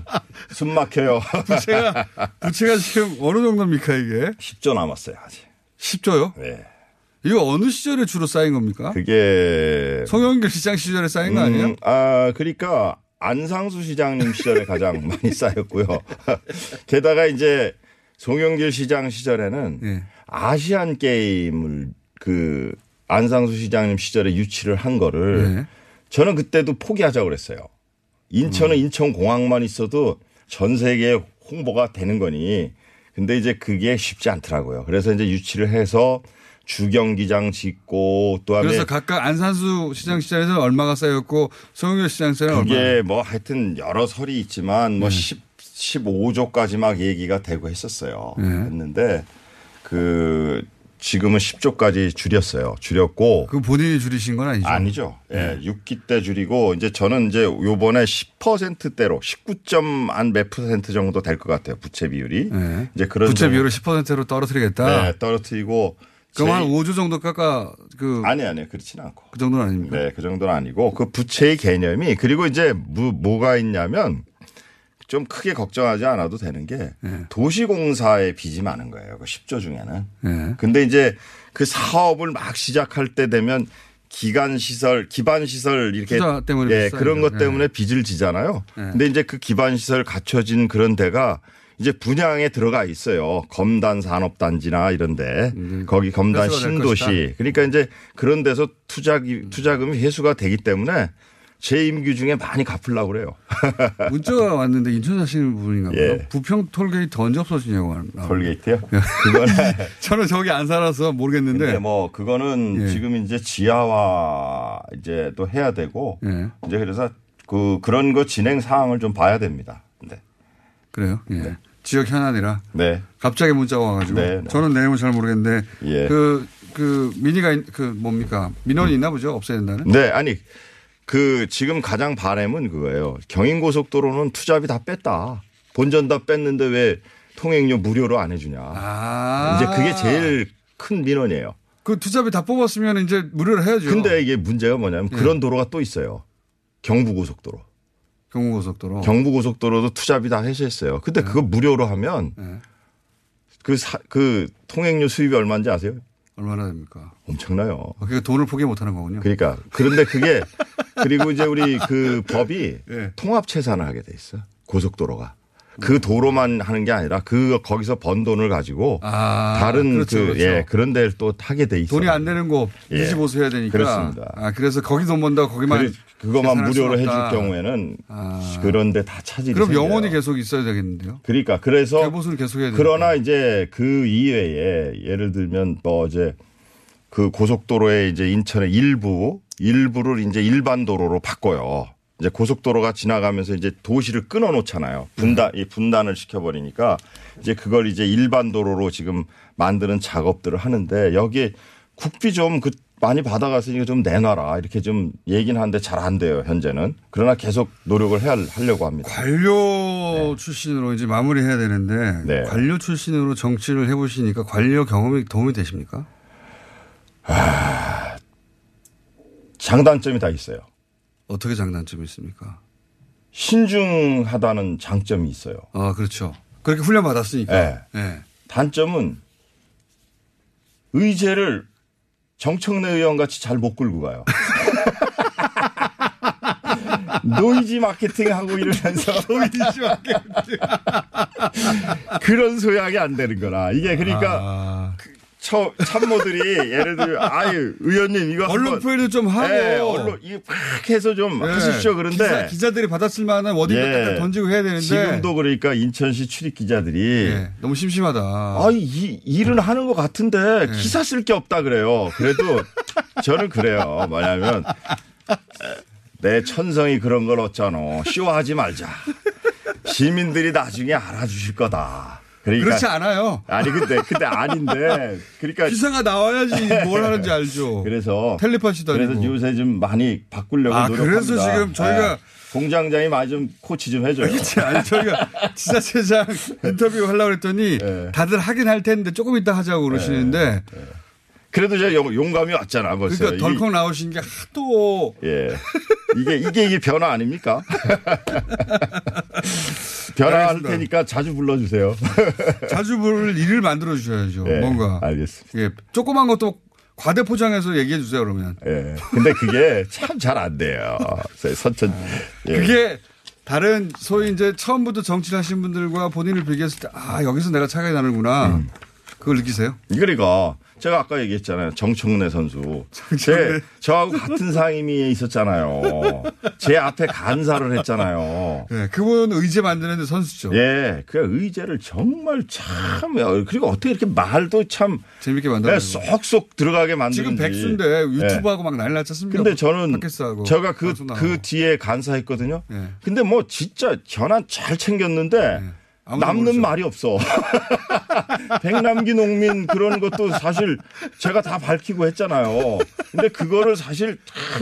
[SPEAKER 13] 숨 막혀요.
[SPEAKER 12] 부채가, 부채가 지금 어느 정도입니까, 이게?
[SPEAKER 13] 10조 남았어요, 아직.
[SPEAKER 12] 10조요?
[SPEAKER 13] 네.
[SPEAKER 12] 이거 어느 시절에 주로 쌓인 겁니까?
[SPEAKER 13] 그게.
[SPEAKER 12] 송영길 시장 시절에 쌓인 거 아니에요?
[SPEAKER 13] 음, 아, 그러니까 안상수 시장님 시절에 가장 많이 쌓였고요. 게다가 이제 송영길 시장 시절에는
[SPEAKER 12] 예.
[SPEAKER 13] 아시안 게임을 그 안상수 시장님 시절에 유치를 한 거를
[SPEAKER 12] 예.
[SPEAKER 13] 저는 그때도 포기하자고 그랬어요. 인천은 인천공항만 있어도 전 세계에 홍보가 되는 거니. 근데 이제 그게 쉽지 않더라고요. 그래서 이제 유치를 해서 주경기장 짓고 또 하면
[SPEAKER 12] 그래서 각각 안산수 시장 시절에서는 얼마가 쌓였고 송영길 시장 시절에는 얼마?
[SPEAKER 13] 그게 뭐 하여튼 여러 설이 있지만 뭐 10, 15조까지 막 얘기가 되고 했었어요.
[SPEAKER 12] 네.
[SPEAKER 13] 했는데 그 지금은 10조까지 줄였어요. 줄였고
[SPEAKER 12] 그 본인이 줄이신 건 아니죠?
[SPEAKER 13] 아니죠. 예, 6기 때 줄이고 이제 저는 이제 요번에 10%대로 19.몇 퍼센트 정도 될 것 같아요. 부채 비율이.
[SPEAKER 12] 네.
[SPEAKER 13] 이제 그런
[SPEAKER 12] 부채 비율을 10%로 떨어뜨리겠다.
[SPEAKER 13] 네, 떨어뜨리고
[SPEAKER 12] 그럼 한
[SPEAKER 13] 제일-
[SPEAKER 12] 5조 정도 깎아 그.
[SPEAKER 13] 아니 아니 그렇지는 않고.
[SPEAKER 12] 그 정도는 아닙니까?
[SPEAKER 13] 네, 그 정도는 아니고 그 부채의 개념이 그리고 이제 뭐, 뭐가 있냐면 좀 크게 걱정하지 않아도 되는 게
[SPEAKER 12] 네.
[SPEAKER 13] 도시공사의 빚이 많은 거예요. 그 10조 중에는.
[SPEAKER 12] 네.
[SPEAKER 13] 근데 이제 그 사업을 막 시작할 때 되면 기간 시설, 기반 시설 이렇게 예,
[SPEAKER 12] 비싸죠.
[SPEAKER 13] 그런 것
[SPEAKER 12] 네.
[SPEAKER 13] 때문에 빚을 지잖아요.
[SPEAKER 12] 네.
[SPEAKER 13] 근데 이제 그 기반 시설 갖춰진 그런 데가 이제 분양에 들어가 있어요. 검단 산업단지나 이런데 거기 검단 신도시. 그러니까 이제 그런 데서 투자기 투자금이 회수가 되기 때문에 제 임기 중에 많이 갚으려고 그래요.
[SPEAKER 12] 문자가 왔는데 인천 사시는 분인가 봐요.
[SPEAKER 13] 예.
[SPEAKER 12] 부평 톨게이트 언제 없어지냐고. 나와요.
[SPEAKER 13] 톨게이트요? 그거는
[SPEAKER 12] 저는 저기 안 살아서 모르겠는데.
[SPEAKER 13] 뭐 그거는
[SPEAKER 12] 예.
[SPEAKER 13] 지금 이제 지하화 이제 또 해야 되고
[SPEAKER 12] 예.
[SPEAKER 13] 이제 그래서 그 그런 거 진행 사항을 좀 봐야 됩니다. 네.
[SPEAKER 12] 그래요. 예. 지역 현안이라.
[SPEAKER 13] 네.
[SPEAKER 12] 갑자기 문자가 와가지고.
[SPEAKER 13] 네, 네.
[SPEAKER 12] 저는 내용을 잘 모르겠는데.
[SPEAKER 13] 예.
[SPEAKER 12] 그, 그 미니가, 있- 그 뭡니까. 민원이 있나 보죠. 없애야 된다는.
[SPEAKER 13] 네, 아니 그 지금 가장 바램은 그거예요. 경인고속도로는 투자비 다 뺐다. 본전 다 뺐는데 왜 통행료 무료로 안 해주냐.
[SPEAKER 12] 아.
[SPEAKER 13] 이제 그게 제일 큰 민원이에요.
[SPEAKER 12] 그 투자비 다 뽑았으면 이제 무료로 해야죠.
[SPEAKER 13] 근데 이게 문제가 뭐냐면
[SPEAKER 12] 예.
[SPEAKER 13] 그런 도로가 또 있어요. 경부고속도로.
[SPEAKER 12] 경부고속도로.
[SPEAKER 13] 경부고속도로도 투자비 다 해소했어요. 근데 그거 무료로 하면
[SPEAKER 12] 네.
[SPEAKER 13] 그, 사, 그 통행료 수입이 얼마인지 아세요?
[SPEAKER 12] 얼마나 됩니까?
[SPEAKER 13] 엄청나요.
[SPEAKER 12] 그게 돈을 포기 못 하는 거군요.
[SPEAKER 13] 그러니까 그런데 그게 그리고 이제 우리 그 법이
[SPEAKER 12] 예.
[SPEAKER 13] 통합 채산을 하게 돼 있어. 고속도로가. 그 도로만 하는 게 아니라 그 거기서 번 돈을 가지고
[SPEAKER 12] 아,
[SPEAKER 13] 다른
[SPEAKER 12] 그렇죠,
[SPEAKER 13] 그
[SPEAKER 12] 그렇죠.
[SPEAKER 13] 예, 그런 데를 또 타게 돼 있어요.
[SPEAKER 12] 돈이 안 되는 곳
[SPEAKER 13] 예.
[SPEAKER 12] 유지 보수 해야 되니까.
[SPEAKER 13] 그렇습니다.
[SPEAKER 12] 아, 그래서 거기 돈 번다고 거기만. 계산할
[SPEAKER 13] 무료로 해줄. 경우에는
[SPEAKER 12] 아.
[SPEAKER 13] 그런 데 다 차질이
[SPEAKER 12] 그럼
[SPEAKER 13] 생겨요.
[SPEAKER 12] 영원히 계속 있어야 되겠는데요.
[SPEAKER 13] 그러니까 그래서
[SPEAKER 12] 개보수는 계속 해야 되니까.
[SPEAKER 13] 그러나 이제 그 이외에 예를 들면 뭐 이제 그 고속도로에 이제 인천의 일부 일부를 이제 일반 도로로 바꿔요. 이제 고속도로가 지나가면서 이제 도시를 끊어 놓잖아요. 분단 이 분단을 시켜버리니까 이제 그걸 이제 일반 도로로 지금 만드는 작업들을 하는데 여기에 국비 좀 그 많이 받아갔으니까 좀 내놔라 이렇게 좀 얘기는 하는데 잘 안 돼요 현재는 그러나 계속 노력을 해야 하려고 합니다.
[SPEAKER 12] 관료 출신으로 이제 마무리해야 되는데
[SPEAKER 13] 네.
[SPEAKER 12] 관료 출신으로 정치를 해보시니까 관료 경험이 도움이 되십니까?
[SPEAKER 13] 장단점이 다 있어요.
[SPEAKER 12] 어떻게 장단점이 있습니까?
[SPEAKER 13] 신중하다는 장점이 있어요.
[SPEAKER 12] 아 그렇죠. 그렇게 훈련 받았으니까.
[SPEAKER 13] 네.
[SPEAKER 12] 네.
[SPEAKER 13] 단점은 의제를 정청래 의원 같이 잘 못 끌고 가요. 노이즈 마케팅 하고 이러면서 노이즈 마케팅 그런 소양이 안 되는 거라 이게 그러니까
[SPEAKER 12] 아.
[SPEAKER 13] 처, 참모들이 예를 들어 아유 의원님 이거
[SPEAKER 12] 언론 표현을 좀 하고.
[SPEAKER 13] 예, 언론 이거 팍 해서 좀
[SPEAKER 12] 네.
[SPEAKER 13] 하십시오 그런데
[SPEAKER 12] 기자, 들이 받았을 만한 wording
[SPEAKER 13] 예.
[SPEAKER 12] 예. 던지고 해야 되는데
[SPEAKER 13] 지금도 그러니까 인천시 출입 기자들이
[SPEAKER 12] 예, 너무 심심하다.
[SPEAKER 13] 아, 이 일은 하는 것 같은데 기사 쓸 게 없다 그래요. 그래도 저는 그래요. 뭐냐면 내 천성이 그런 걸 어쩌노. 쇼하지 말자. 시민들이 나중에 알아주실 거다. 그러니까
[SPEAKER 12] 그렇지 않아요.
[SPEAKER 13] 아니 근데 근데 아닌데 그러니까
[SPEAKER 12] 기사가 나와야지 뭘 하는지 알죠.
[SPEAKER 13] 그래서
[SPEAKER 12] 텔레파시도
[SPEAKER 13] 그래서
[SPEAKER 12] 아니고.
[SPEAKER 13] 요새 좀 많이 바꾸려고
[SPEAKER 12] 아,
[SPEAKER 13] 노력합니다.
[SPEAKER 12] 그래서 지금 저희가-
[SPEAKER 13] 예. 공장장이 많이 좀 코치 좀 해줘요.
[SPEAKER 12] 그렇지. 아니, 저희가 지자체장 인터뷰 하려고 했더니
[SPEAKER 13] 예.
[SPEAKER 12] 다들 하긴 할 텐데 조금 이따 하자고 그러시는데
[SPEAKER 13] 그래도 제가 용- 용감이 왔잖아 벌써.
[SPEAKER 12] 그러니까
[SPEAKER 13] 이게-
[SPEAKER 12] 덜컥 나오신 게 하도
[SPEAKER 13] 예. 이게, 이게, 이게 변화 아닙니까? 변화할. 테니까 자주 불러주세요.
[SPEAKER 12] 자주 부를 일을 만들어 주셔야죠.
[SPEAKER 13] 예,
[SPEAKER 12] 뭔가.
[SPEAKER 13] 알겠습니다.
[SPEAKER 12] 예. 조그만 것도 과대 포장해서 얘기해 주세요, 그러면.
[SPEAKER 13] 예. 근데 그게 참 잘 안 돼요. 선천. 예.
[SPEAKER 12] 그게 다른 소위 이제 처음부터 정치를 하신 분들과 본인을 비교했을 때 아, 여기서 내가 차이가 나는구나.
[SPEAKER 13] 음.
[SPEAKER 12] 그걸 느끼세요?
[SPEAKER 13] 그러니까 제가 아까 얘기했잖아요. 정청래 선수. 제, 저하고 같은 상임위에 있었잖아요. 제 앞에 간사를 했잖아요.
[SPEAKER 12] 예. 그분 의제 만드는데 선수죠.
[SPEAKER 13] 예. 그 의제를 정말 참, 그리고 어떻게 이렇게 말도 참
[SPEAKER 12] 재밌게 만들어.
[SPEAKER 13] 예, 쏙쏙 들어가게 만드는지.
[SPEAKER 12] 지금 백수인데 유튜브하고 막 난리 났지 않습니까?
[SPEAKER 13] 근데 저는
[SPEAKER 12] 팟캐스트하고
[SPEAKER 13] 제가 그,
[SPEAKER 12] 나가고.
[SPEAKER 13] 그 뒤에 간사했거든요.
[SPEAKER 12] 예.
[SPEAKER 13] 근데 뭐 진짜 현안 잘 챙겼는데 남는 말이 없어. 백남기 농민 그런 것도 사실 제가 다 밝히고 했잖아요. 근데 그거를 사실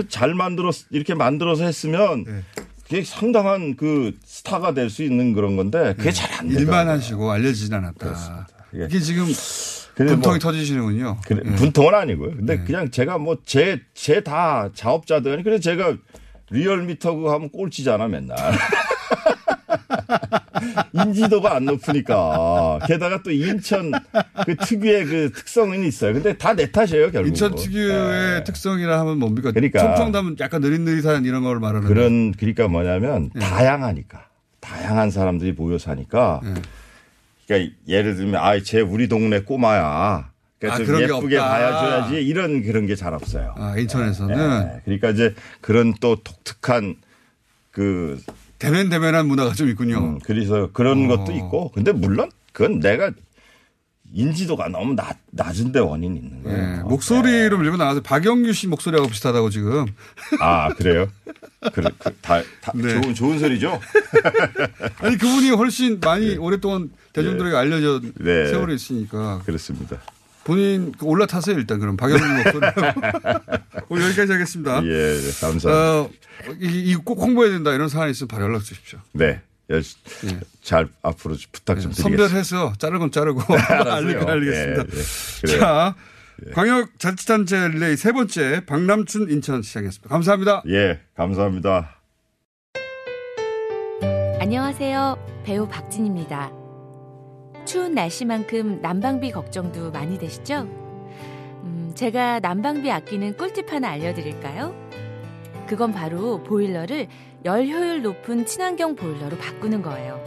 [SPEAKER 13] 잘 만들었 이렇게 만들어서 했으면
[SPEAKER 12] 네.
[SPEAKER 13] 그게 상당한 그 스타가 될 수 있는 그런 건데 그게 잘안 돼요.
[SPEAKER 12] 일만 하시고 알려지진 않았다. 이게 지금
[SPEAKER 13] 근데
[SPEAKER 12] 분통이
[SPEAKER 13] 뭐-
[SPEAKER 12] 터지시는군요.
[SPEAKER 13] 그래,
[SPEAKER 12] 예.
[SPEAKER 13] 분통은 아니고요. 근데 그냥 제가 뭐 제 제 다 자업자들 그래서 제가 리얼미터 그거 하면 꼴찌잖아 맨날. 인지도가 안 높으니까 게다가 또 인천 그 특유의 그 특성은 있어요. 근데 다 내 탓이에요 결국.
[SPEAKER 12] 인천 특유의 특성이라 하면 뭡니까?
[SPEAKER 13] 그러니까.
[SPEAKER 12] 충청도면 약간 느릿느릿한 이런 걸 말하는
[SPEAKER 13] 그런 그러니까 뭐냐면
[SPEAKER 12] 예.
[SPEAKER 13] 다양하니까 다양한 사람들이 모여 사니까.
[SPEAKER 12] 예.
[SPEAKER 13] 그러니까 예를 들면 아제 우리 동네 꼬마야. 그러니까
[SPEAKER 12] 아,
[SPEAKER 13] 좀 예쁘게. 봐야줘야지 이런 그런 게 잘 없어요.
[SPEAKER 12] 아, 인천에서는
[SPEAKER 13] 예. 그러니까 이제 그런 또 독특한 그
[SPEAKER 12] 대면 대면한 문화가 좀 있군요.
[SPEAKER 13] 음, 그래서 그런
[SPEAKER 12] 어.
[SPEAKER 13] 것도 있고 근데 물론 그건 내가 인지도가 너무 낮, 낮은데 원인이 있는 거예요.
[SPEAKER 12] 예, 목소리로 밀고 나가서 박영규 씨 목소리하고 비슷하다고 지금.
[SPEAKER 13] 아 그래요? 그래, 그, 다, 다
[SPEAKER 12] 네.
[SPEAKER 13] 좋은 좋은 소리죠.
[SPEAKER 12] 아니 그분이 훨씬 많이 오랫동안 대중들에게 알려져
[SPEAKER 13] 네.
[SPEAKER 12] 세월이 있으니까
[SPEAKER 13] 그렇습니다.
[SPEAKER 12] 본인 그 올라타세요 일단 그럼 박영규 목소리하고 오늘 여기까지 하겠습니다.
[SPEAKER 13] 예, 네, 감사합니다.
[SPEAKER 12] 어, 이꼭 홍보해야 된다 이런 사안이 있으면 바로 연락 주십시오.
[SPEAKER 13] 네. 열- 잘 앞으로 부탁 좀 드리겠습니다.
[SPEAKER 12] 예. 선별해서 자를 건 자르고
[SPEAKER 13] 알았어요.
[SPEAKER 12] 알리긴 알리겠습니다.
[SPEAKER 13] 예, 예.
[SPEAKER 12] 자, 광역자치단체 릴레이 세 번째 박남춘 인천시장이었습니다. 감사합니다.
[SPEAKER 13] 예, 감사합니다.
[SPEAKER 14] 안녕하세요. 배우 박진입니다. 추운 날씨만큼 난방비 걱정도 많이 되시죠? 음, 제가 난방비 아끼는 꿀팁 하나 알려드릴까요? 그건 바로 보일러를 열 효율 높은 친환경 보일러로 바꾸는 거예요.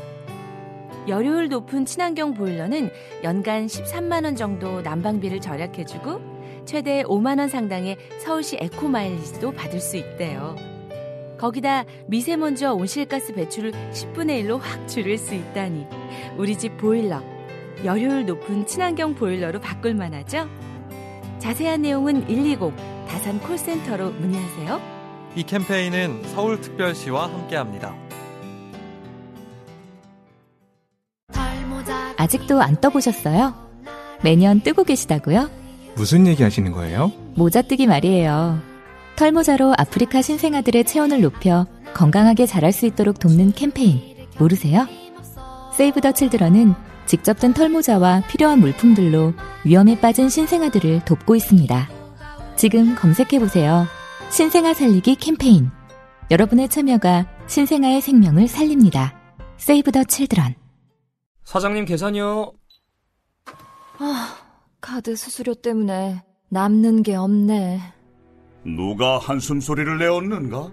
[SPEAKER 14] 열 효율 높은 친환경 보일러는 연간 13만원 정도 난방비를 절약해주고 최대 5만원 상당의 서울시 에코 마일리지도 받을 수 있대요. 거기다 미세먼지와 온실가스 배출을 10분의 1로 확 줄일 수 있다니 우리 집 보일러 열효율 높은 친환경 보일러로 바꿀 만하죠? 자세한 내용은 120 다산 콜센터로 문의하세요.
[SPEAKER 15] 이 캠페인은 서울특별시와 함께합니다.
[SPEAKER 16] 아직도 안 떠보셨어요? 매년 뜨고 계시다고요?
[SPEAKER 17] 무슨 얘기 하시는 거예요?
[SPEAKER 16] 모자 뜨기 말이에요. 털모자로 아프리카 신생아들의 체온을 높여 건강하게 자랄 수 있도록 돕는 캠페인 모르세요? 세이브 더 칠드런은 직접 든 털모자와 필요한 물품들로 위험에 빠진 신생아들을 돕고 있습니다. 지금 검색해보세요. 신생아 살리기 캠페인. 여러분의 참여가 신생아의 생명을 살립니다. 세이브 더 칠드런.
[SPEAKER 18] 사장님 계산이요.
[SPEAKER 19] 아, 카드 수수료 때문에 남는 게 없네.
[SPEAKER 20] 누가 한숨 소리를 내었는가?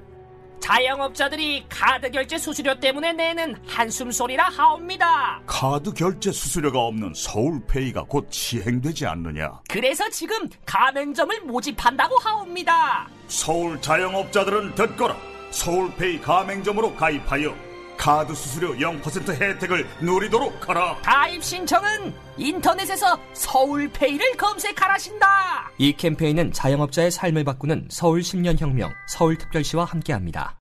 [SPEAKER 18] 자영업자들이 카드 결제 수수료 때문에 내는 한숨 소리라 하옵니다.
[SPEAKER 20] 카드 결제 수수료가 없는 서울페이가 곧 시행되지 않느냐?
[SPEAKER 18] 그래서 지금 가맹점을 모집한다고 하옵니다.
[SPEAKER 20] 서울 자영업자들은 듣거라. 서울페이 가맹점으로 가입하여 카드 수수료 0% 혜택을 누리도록 하라.
[SPEAKER 18] 가입 신청은 인터넷에서 서울페이를 검색하라신다.
[SPEAKER 21] 이 캠페인은 자영업자의 삶을 바꾸는 서울 10년 혁명, 서울특별시와 함께합니다.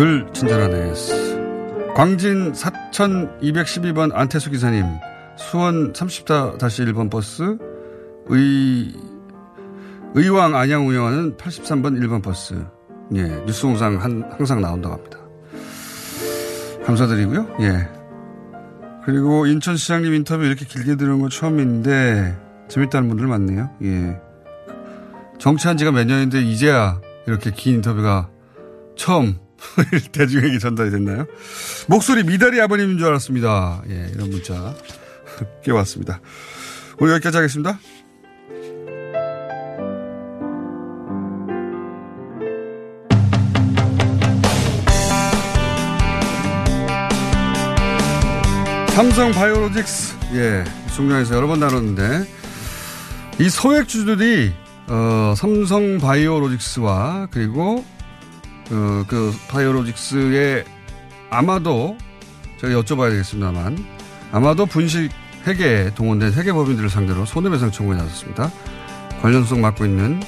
[SPEAKER 12] 불친절하네. 광진 4212번 안태수 기사님, 수원 30-1번 버스, 의, 의왕 안양 운영하는 83번 1번 버스. 예, 뉴스공상 한, 항상 나온다고 합니다. 감사드리고요. 예. 그리고 인천시장님 인터뷰 이렇게 길게 들은 건 처음인데, 재밌다는 분들 많네요. 예. 정치한 지가 몇 년인데, 이제야 이렇게 긴 인터뷰가 처음 대중에게 전달이 됐나요? 목소리 미다리 아버님인 줄 알았습니다. 예, 이런 문자 꽤 왔습니다. 오늘 여기까지 하겠습니다. 삼성 바이오로직스, 예, 중요해서 여러 번 다뤘는데, 이 소액주들이, 어, 삼성 바이오로직스와 그리고, 어, 그 바이오로직스의 아마도, 제가 여쭤봐야 되겠습니다만, 아마도 분식 회계에 동원된 회계법인들을 상대로 손해배상 청구에 나섰습니다. 관련 소송 맡고 있는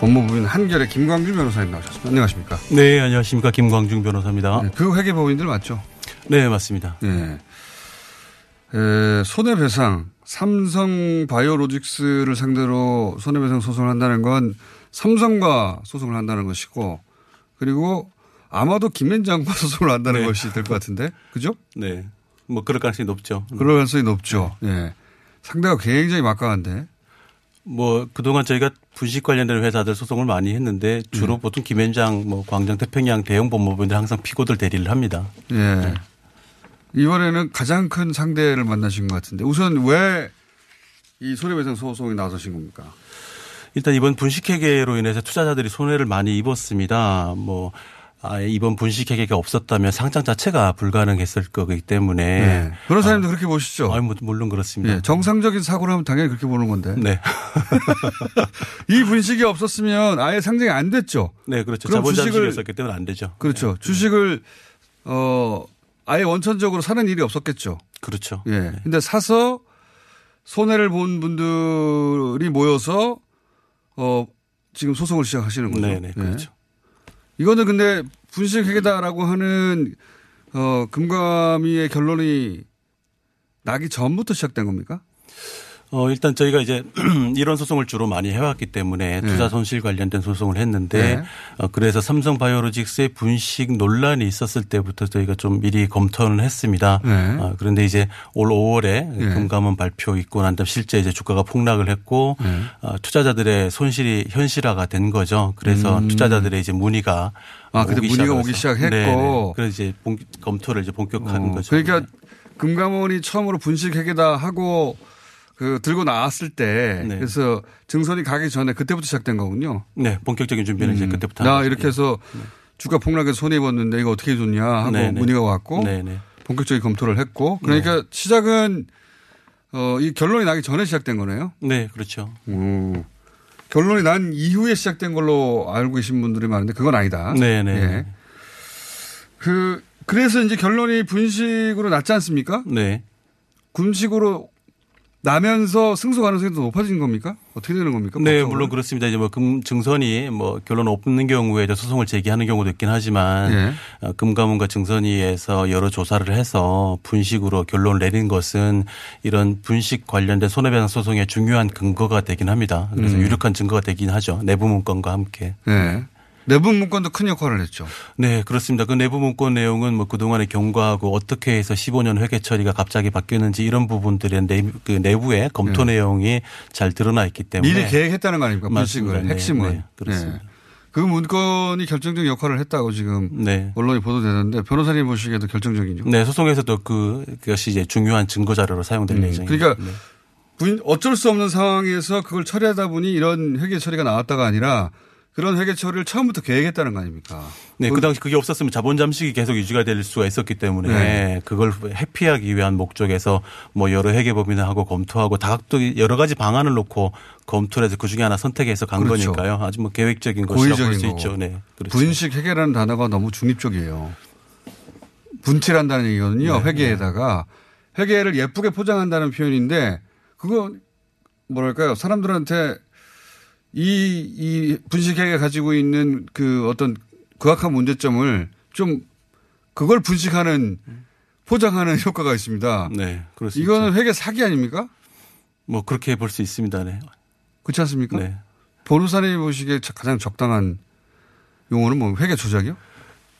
[SPEAKER 12] 법무부인 한결의 김광준 변호사님 나오셨습니다. 안녕하십니까?
[SPEAKER 22] 네, 안녕하십니까. 김광중 변호사입니다.
[SPEAKER 12] 네, 그 회계법인들 맞죠?
[SPEAKER 22] 네, 맞습니다.
[SPEAKER 12] 예. 에, 손해배상, 삼성 바이오로직스를 상대로 손해배상 소송을 한다는 건 삼성과 소송을 한다는 것이고, 그리고 아마도 김앤장과 소송을 한다는
[SPEAKER 22] 네.
[SPEAKER 12] 것이 될 것 같은데, 그죠?
[SPEAKER 22] 네. 뭐 그럴 가능성이 높죠.
[SPEAKER 12] 그럴 가능성이 높죠. 예. 상대가 굉장히 막강한데.
[SPEAKER 22] 뭐 그동안 저희가 분식 관련된 회사들 소송을 많이 했는데 주로
[SPEAKER 12] 음.
[SPEAKER 22] 보통 김앤장, 뭐 광장, 태평양 대형 법무부인들 항상 피고들 대리를 합니다.
[SPEAKER 12] 예. 이번에는 가장 큰 상대를 만나신 것 같은데, 우선 왜 이 손해배상 소송이 나서신 겁니까?
[SPEAKER 22] 일단 이번 분식회계로 인해서 투자자들이 손해를 많이 입었습니다. 뭐 아예 이번 분식회계가 없었다면 상장 자체가 불가능했을 거기 때문에
[SPEAKER 12] 네. 변호사님도 그렇게 보시죠?
[SPEAKER 22] 아, 뭐, 물론 그렇습니다.
[SPEAKER 12] 예, 정상적인 사고라면 당연히 그렇게 보는 건데.
[SPEAKER 22] 네.
[SPEAKER 12] 이 분식이 없었으면 아예 상장이 안 됐죠.
[SPEAKER 22] 네, 그렇죠.
[SPEAKER 12] 그럼
[SPEAKER 22] 자본
[SPEAKER 12] 주식을-
[SPEAKER 22] 잠식이었기 때문에 안 되죠.
[SPEAKER 12] 그렇죠. 주식을 어 아예 원천적으로 사는 일이 없었겠죠.
[SPEAKER 22] 그렇죠.
[SPEAKER 12] 예. 근데 사서 손해를 본 분들이 모여서 어 지금 소송을 시작하시는 거죠.
[SPEAKER 22] 네, 네,
[SPEAKER 12] 예.
[SPEAKER 22] 그렇죠.
[SPEAKER 12] 이거는 근데 분식회계다라고 하는 어 금감위의 결론이 나기 전부터 시작된 겁니까?
[SPEAKER 22] 어, 일단 저희가 이제 이런 소송을 주로 많이 해왔기 때문에
[SPEAKER 12] 네.
[SPEAKER 22] 투자 손실 관련된 소송을 했는데
[SPEAKER 12] 네.
[SPEAKER 22] 어, 그래서 삼성 바이오로직스의 분식 논란이 있었을 때부터 저희가 좀 미리 검토는 했습니다.
[SPEAKER 12] 네.
[SPEAKER 22] 어, 그런데 이제 올 5월에
[SPEAKER 12] 네.
[SPEAKER 22] 금감원 발표 있고 난 다음 실제 이제 주가가 폭락을 했고
[SPEAKER 12] 네.
[SPEAKER 22] 어, 투자자들의 손실이 현실화가 된 거죠. 그래서
[SPEAKER 12] 음.
[SPEAKER 22] 투자자들의 이제 문의가
[SPEAKER 12] 아, 근데 문의가
[SPEAKER 22] 시작을
[SPEAKER 12] 오기. 시작했고.
[SPEAKER 22] 네네. 그래서 이제 본- 검토를 이제 본격화한
[SPEAKER 12] 어,
[SPEAKER 22] 거죠.
[SPEAKER 12] 그러니까 금감원이 처음으로 분식 회계다 하고 그 들고 나왔을 때
[SPEAKER 22] 네.
[SPEAKER 12] 그래서 증선이 가기 전에 그때부터 시작된 거군요.
[SPEAKER 22] 네, 본격적인 준비는 이제 그때부터 나한
[SPEAKER 12] 이렇게
[SPEAKER 22] 거죠.
[SPEAKER 12] 해서 주가 폭락해서 손해 입었는데 이거 어떻게 해줬냐 하고
[SPEAKER 22] 네, 네.
[SPEAKER 12] 문의가 왔고
[SPEAKER 22] 네, 네.
[SPEAKER 12] 본격적인 검토를 했고 그러니까 시작은 어, 이 결론이 나기 전에 시작된 거네요.
[SPEAKER 22] 네, 그렇죠.
[SPEAKER 12] 음. 결론이 난 이후에 시작된 걸로 알고 계신 분들이 많은데 그건 아니다.
[SPEAKER 22] 네, 네.
[SPEAKER 12] 예. 그 그래서 이제 결론이 분식으로 났지 않습니까?
[SPEAKER 22] 네.
[SPEAKER 12] 분식으로 나면서 승소 가능성이 더 높아진 겁니까? 어떻게 되는 겁니까?
[SPEAKER 22] 네,
[SPEAKER 12] 보통은?
[SPEAKER 22] 물론 그렇습니다. 이제 뭐 금, 증선이 뭐 결론 없는 경우에 이제 소송을 제기하는 경우도 있긴 하지만
[SPEAKER 12] 예.
[SPEAKER 22] 어, 금감원과 증선위에서 여러 조사를 해서 분식으로 결론을 내린 것은 이런 분식 관련된 손해배상 소송의 중요한 근거가 되긴 합니다. 그래서
[SPEAKER 12] 음.
[SPEAKER 22] 유력한 증거가 되긴 하죠. 내부 문건과 함께.
[SPEAKER 12] 네. 내부 문건도 큰 역할을 했죠.
[SPEAKER 22] 네, 그렇습니다. 그 내부 문건 내용은 뭐 그동안의 경과하고 어떻게 해서 15년 회계 처리가 갑자기 바뀌었는지 이런 부분들의 내, 그 내부의 검토
[SPEAKER 12] 네.
[SPEAKER 22] 내용이 잘 드러나 있기 때문에
[SPEAKER 12] 미리 계획했다는 거 아닙니까?
[SPEAKER 22] 맞습니다. 네,
[SPEAKER 12] 핵심은.
[SPEAKER 22] 네, 그렇습니다.
[SPEAKER 12] 그 문건이 결정적 역할을 했다고 지금
[SPEAKER 22] 네.
[SPEAKER 12] 언론이 보도되는데 변호사님 보시기에도 결정적이죠.
[SPEAKER 22] 네, 소송에서도 그, 그것이 이제 중요한 증거 자료로 사용될
[SPEAKER 12] 음,
[SPEAKER 22] 예정입니다.
[SPEAKER 12] 그러니까 분- 어쩔 수 없는 상황에서 그걸 처리하다 보니 이런 회계 처리가 나왔다가 아니라 그런 회계 처리를 처음부터 계획했다는 거 아닙니까?
[SPEAKER 22] 네, 그 당시 그게 없었으면 자본 잠식이 계속 유지가 될 수가 있었기 때문에
[SPEAKER 12] 네.
[SPEAKER 22] 그걸 회피하기 위한 목적에서 뭐 여러 회계법인을 하고 검토하고 다각도 여러 가지 방안을 놓고 검토를 해서 그 중에 하나 선택해서 간
[SPEAKER 12] 그렇죠.
[SPEAKER 22] 거니까요. 아주 뭐 계획적인 것이라고 볼 수. 있죠. 네. 그렇죠.
[SPEAKER 12] 분식 회계라는 단어가 너무 중립적이에요. 분칠한다는 얘기거든요.
[SPEAKER 22] 네,
[SPEAKER 12] 회계에다가 회계를 예쁘게 포장한다는 표현인데 그거 뭐랄까요? 사람들한테 이, 이 분식 회계가 가지고 있는 그 어떤 극악한 문제점을 좀 그걸 분식하는 포장하는 효과가 있습니다.
[SPEAKER 22] 네, 수
[SPEAKER 12] 이거는. 회계 사기 아닙니까?
[SPEAKER 22] 뭐 그렇게 볼 수 있습니다. 네.
[SPEAKER 12] 그렇지 않습니까?
[SPEAKER 22] 네.
[SPEAKER 12] 변호사님이 보시기에 가장 적당한 용어는 뭐 회계 조작이요?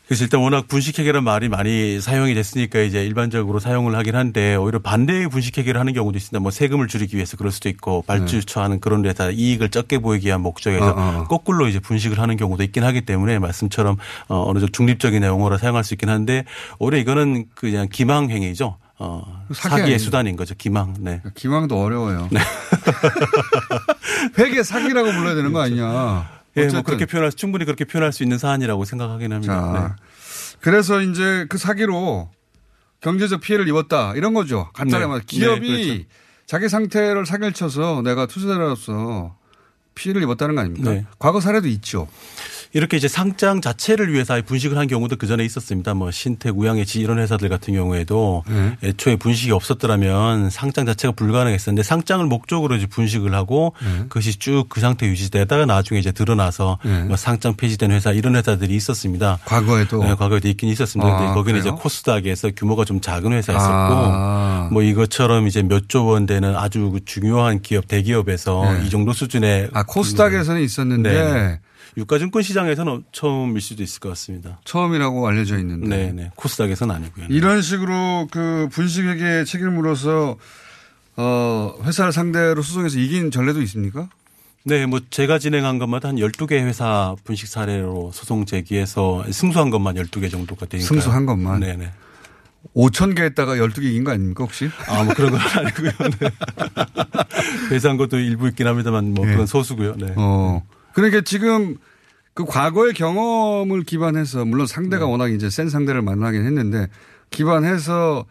[SPEAKER 22] 그래서 일단 워낙 분식회계라는 말이 많이 사용이 됐으니까 이제 일반적으로 사용을 하긴 한데 오히려 반대의 분식회계를 하는 경우도 있습니다. 뭐 세금을 줄이기 위해서 그럴 수도 있고 발주처하는 그런 데다 이익을 적게 보이기 위한 목적에서
[SPEAKER 12] 네. 어, 어.
[SPEAKER 22] 거꾸로 이제 분식을 하는 경우도 있긴 하기 때문에 말씀처럼 어, 어느 정도 중립적인 용어로 사용할 수 있긴 한데 오히려 이거는 그냥 기망행위죠. 어,
[SPEAKER 12] 사기
[SPEAKER 22] 사기의
[SPEAKER 12] 아니에요?
[SPEAKER 22] 수단인 거죠. 기망. 네.
[SPEAKER 12] 기망도 어려워요. 회계 사기라고 불러야 되는 거 아니냐.
[SPEAKER 22] 예, 뭐. 그렇게 표현할 수, 충분히 그렇게 표현할 수 있는 사안이라고 생각하긴 합니다.
[SPEAKER 12] 자, 그래서 이제 그 사기로 경제적 피해를 입었다 이런 거죠. 간단하게
[SPEAKER 22] 네.
[SPEAKER 12] 말해 기업이
[SPEAKER 22] 네, 그렇죠.
[SPEAKER 12] 자기 상태를 사기쳐서 내가 투자자로서 피해를 입었다는 거 아닙니까?
[SPEAKER 22] 네.
[SPEAKER 12] 과거 사례도 있죠.
[SPEAKER 22] 이렇게 이제 상장 자체를 위해서 분식을 한 경우도 그 전에 있었습니다. 뭐 신택, 우양해지 이런 회사들 같은 경우에도
[SPEAKER 12] 네.
[SPEAKER 22] 애초에 분식이 없었더라면 상장 자체가 불가능했었는데 상장을 목적으로 이제 분식을 하고
[SPEAKER 12] 네.
[SPEAKER 22] 그것이 쭉 그 상태 유지되다가 나중에 이제 드러나서
[SPEAKER 12] 네.
[SPEAKER 22] 뭐 상장 폐지된 회사 이런 회사들이 있었습니다.
[SPEAKER 12] 과거에도
[SPEAKER 22] 네, 과거에도 있긴 있었습니다.
[SPEAKER 12] 아,
[SPEAKER 22] 근데 거기는
[SPEAKER 12] 그래요?
[SPEAKER 22] 이제 코스닥에서 규모가 좀 작은 회사였었고
[SPEAKER 12] 아.
[SPEAKER 22] 뭐 이것처럼 이제 몇 조 원 되는 아주 그 중요한 기업 대기업에서
[SPEAKER 12] 네.
[SPEAKER 22] 이 정도 수준의
[SPEAKER 12] 아 코스닥에서는 있었는데
[SPEAKER 22] 네. 유가증권 시장에서는 처음일 수도 있을 것 같습니다.
[SPEAKER 12] 처음이라고 알려져 있는데
[SPEAKER 22] 네, 네. 코스닥에서는 아니고요.
[SPEAKER 12] 이런 식으로 그 분식회계 책임을 물어서 어 회사를 상대로 소송해서 이긴 전례도 있습니까?
[SPEAKER 22] 네, 뭐 제가 진행한 것마다 한 12개 회사 분식 사례로 소송 제기해서 승소한 것만 12개 정도가 되니까.
[SPEAKER 12] 승소한 것만?
[SPEAKER 22] 네, 네.
[SPEAKER 12] 5천 개 했다가 12개 이긴 거 아닙니까 혹시?
[SPEAKER 22] 아, 뭐 그런 건 아니고요. 네. 회사한 것도 일부 있긴 합니다만 뭐
[SPEAKER 12] 네.
[SPEAKER 22] 그건 소수고요. 네.
[SPEAKER 12] 어. 그러니까 지금 그 과거의 경험을 기반해서 물론 상대가
[SPEAKER 22] 네.
[SPEAKER 12] 워낙 이제 센 상대를 만나긴 했는데 기반해서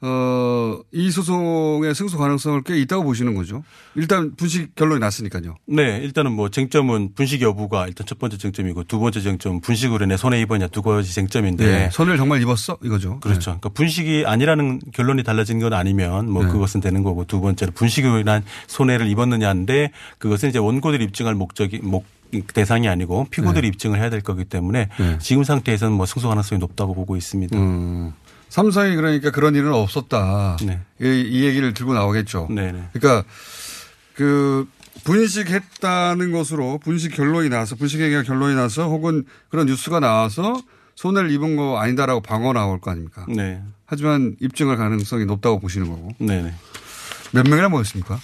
[SPEAKER 12] 어, 이 소송의 승소 가능성을 꽤 있다고 보시는 거죠. 일단 분식 결론이 났으니까요.
[SPEAKER 22] 네, 일단은 뭐 쟁점은 분식 여부가 일단 첫 번째 쟁점이고 두 번째 쟁점은 분식으로 인해 손해 입었냐 두 가지 쟁점인데
[SPEAKER 12] 네. 손해를 정말 입었어? 이거죠.
[SPEAKER 22] 그렇죠. 그러니까 분식이 아니라는 결론이 달라진 건 아니면 뭐
[SPEAKER 12] 네.
[SPEAKER 22] 그것은 되는 거고 두 번째로 분식으로 인한 손해를 입었느냐인데 그것은 이제 원고들이 입증할 목적이 목 대상이 아니고 피고들이 입증을 해야 될 거기 때문에
[SPEAKER 12] 네.
[SPEAKER 22] 지금 상태에서는 뭐 승소 가능성이 높다고 보고 있습니다.
[SPEAKER 12] 음. 삼성이 그러니까 그런 일은 없었다.
[SPEAKER 22] 네.
[SPEAKER 12] 이, 이 얘기를 들고 나오겠죠.
[SPEAKER 22] 네네.
[SPEAKER 12] 그러니까 그 분식했다는 것으로 분식 결론이 나서 분식회계가 결론이 나서 혹은 그런 뉴스가 나와서 손해를 입은 거 아니다라고 방어 나올 거 아닙니까?
[SPEAKER 22] 네.
[SPEAKER 12] 하지만 입증할 가능성이 높다고 보시는 거고.
[SPEAKER 22] 네네.
[SPEAKER 12] 몇 명이나 모였습니까?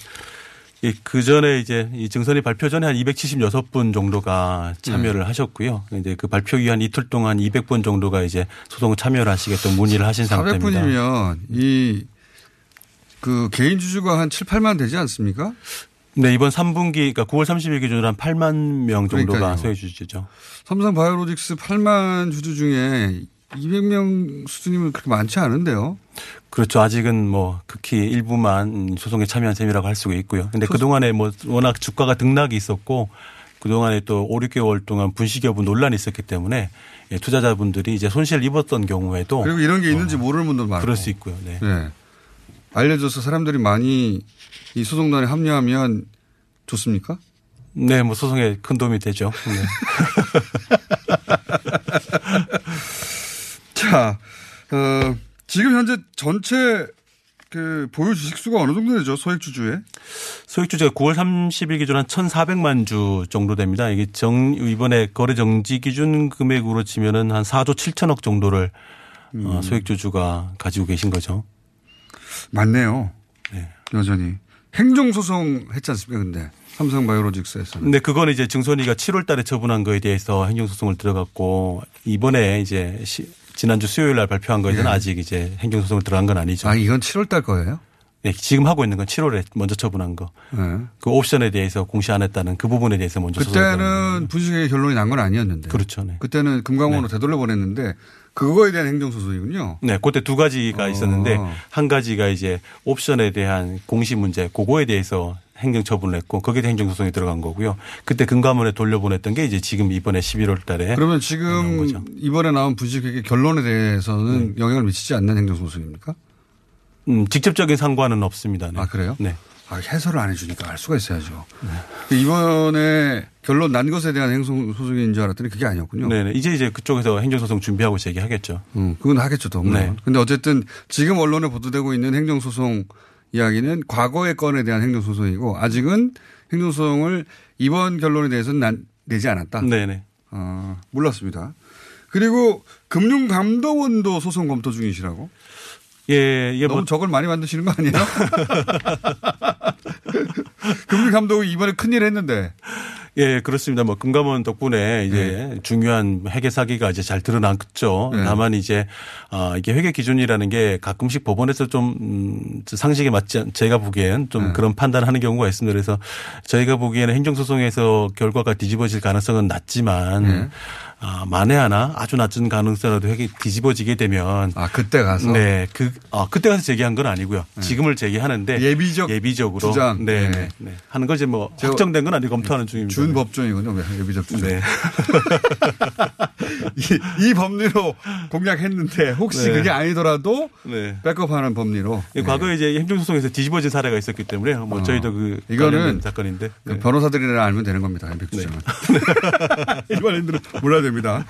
[SPEAKER 22] 예, 그 전에 이제 이 증선이 발표 전에 한 276분 정도가 참여를
[SPEAKER 12] 네.
[SPEAKER 22] 하셨고요. 이제 그 발표 기한 이틀 동안 200분 정도가 이제 소송 참여를 하시겠다는 문의를 하신 상태입니다.
[SPEAKER 12] 400분이면 이 그 개인 주주가 한 7, 8만 되지 않습니까?
[SPEAKER 22] 네, 이번 3분기, 그러니까 9월 30일 기준으로 한 8만 명 정도가
[SPEAKER 12] 그러니까요.
[SPEAKER 22] 소유주죠.
[SPEAKER 12] 삼성 바이오로직스 8만 주주 중에 200명 수준이면 그렇게 많지 않은데요.
[SPEAKER 22] 그렇죠. 아직은 뭐 극히 일부만 소송에 참여한 셈이라고 할 수가 있고요. 근데 그동안에 뭐 워낙 주가가 등락이 있었고 그동안에 또 5, 6개월 동안 분식 여부 논란이 있었기 때문에 예, 투자자분들이 이제 손실을 입었던 경우에도
[SPEAKER 12] 그리고 이런 게 있는지 모르는 분도 많고.
[SPEAKER 22] 그럴 수 있고요. 네.
[SPEAKER 12] 네. 알려줘서 사람들이 많이 이 소송단에 합류하면 좋습니까?
[SPEAKER 22] 네, 뭐 소송에 큰 도움이 되죠. 네.
[SPEAKER 12] 자, 어, 지금 현재 전체 그 보유 주식 수가 어느 정도 되죠? 소액 주주에?
[SPEAKER 22] 소액 주제가 9월 30일 기준 한 1,400만 주 정도 됩니다. 이게 정 이번에 거래 정지 기준 금액으로 치면은 한 4조 7천억 정도를 어, 소액 주주가 가지고 계신 거죠.
[SPEAKER 12] 많네요.
[SPEAKER 22] 네.
[SPEAKER 12] 여전히. 행정 소송 했지 않습니까, 근데. 삼성 바이오로직스에서는.
[SPEAKER 22] 근데 그거는 이제 증선이가 7월 달에 처분한 거에 대해서 행정 소송을 들어갔고 이번에 이제 시- 지난주 수요일 날 발표한 거에는
[SPEAKER 12] 네.
[SPEAKER 22] 아직 이제 행정소송을 들어간 건 아니죠.
[SPEAKER 12] 아, 이건 7월 달 거예요?
[SPEAKER 22] 네, 지금 하고 있는 건 7월에 먼저 처분한 거.
[SPEAKER 12] 네.
[SPEAKER 22] 그 옵션에 대해서 공시 안 했다는 그 부분에 대해서 먼저
[SPEAKER 12] 그때는 분식의 결론이 난 건 아니었는데.
[SPEAKER 22] 그렇죠. 네.
[SPEAKER 12] 그때는 금감원으로 되돌려 보냈는데 그거에 대한 행정소송이군요.
[SPEAKER 22] 네, 그때 두 가지가
[SPEAKER 12] 어.
[SPEAKER 22] 있었는데 한 가지가 이제 옵션에 대한 공시 문제, 그거에 대해서 행정 처분을 했고 거기에 대한 행정 소송이 들어간 거고요. 그때 금감원에 돌려보냈던 게 이제 지금 이번에 11월 달에
[SPEAKER 12] 그러면 지금 이번에 나온 분식회계 결론에 대해서는
[SPEAKER 22] 네.
[SPEAKER 12] 영향을 미치지 않는 행정 소송입니까?
[SPEAKER 22] 음, 직접적인 상관은 없습니다. 네.
[SPEAKER 12] 아, 그래요?
[SPEAKER 22] 네.
[SPEAKER 12] 아, 해설을 안 해주니까 알 수가 있어야죠. 그 이번에 결론 난 것에 대한 행정소송인 줄 알았더니 그게 아니었군요.
[SPEAKER 22] 네, 네. 이제 이제 그쪽에서 행정소송 준비하고 제기하겠죠.
[SPEAKER 12] 음, 그건 하겠죠, 더.
[SPEAKER 22] 네.
[SPEAKER 12] 근데 어쨌든 지금 언론에 보도되고 있는 행정소송 이야기는 과거의 건에 대한 행정소송이고 아직은 행정소송을 이번 결론에 대해서는 난, 내지 않았다.
[SPEAKER 22] 네네.
[SPEAKER 12] 어, 몰랐습니다. 그리고 금융감독원도 소송 검토 중이시라고?
[SPEAKER 22] 예, 이게
[SPEAKER 12] 너무
[SPEAKER 22] 뭐
[SPEAKER 12] 적을 많이 만드시는 거 아니에요? 금융감독이 이번에 큰일 했는데.
[SPEAKER 22] 예, 그렇습니다. 뭐 금감원 덕분에 이제 중요한 회계 사기가 이제 잘 드러났죠.
[SPEAKER 12] 네.
[SPEAKER 22] 다만 이제 아 이게 회계 기준이라는 게 가끔씩 법원에서 좀 음, 상식에 맞지 않, 제가 보기엔 좀
[SPEAKER 12] 네.
[SPEAKER 22] 그런 판단하는 경우가 있습니다. 그래서 저희가 보기에는 행정소송에서 결과가 뒤집어질 가능성은 낮지만
[SPEAKER 12] 네.
[SPEAKER 22] 아, 만에 하나 아주 낮은 가능성이라도 핵이 뒤집어지게 되면
[SPEAKER 12] 아 그때 가서
[SPEAKER 22] 네, 그 아, 그때 가서 제기한 건 아니고요. 지금을 제기하는데
[SPEAKER 12] 예비적
[SPEAKER 22] 예비적으로
[SPEAKER 12] 주장.
[SPEAKER 22] 네,
[SPEAKER 12] 네.
[SPEAKER 22] 네, 네. 하는 거지 뭐
[SPEAKER 12] 저-
[SPEAKER 22] 확정된 건 아니고 검토하는 중입니다.
[SPEAKER 12] 준 법정이군요. 왜 예비적 주장.
[SPEAKER 22] 네.
[SPEAKER 12] 이, 이 법리로 공략했는데 혹시
[SPEAKER 22] 네.
[SPEAKER 12] 그게 아니더라도
[SPEAKER 22] 네.
[SPEAKER 12] 백업하는 법리로.
[SPEAKER 22] 예, 과거에 이제 행정소송에서 뒤집어진 사례가 있었기 때문에 뭐
[SPEAKER 12] 어.
[SPEAKER 22] 저희도 그
[SPEAKER 12] 이거는
[SPEAKER 22] 사건인데
[SPEAKER 12] 그
[SPEAKER 22] 네.
[SPEAKER 12] 변호사들이나 알면 되는 겁니다. 예비적 주장은. 일반인들은 몰라야 됩니다.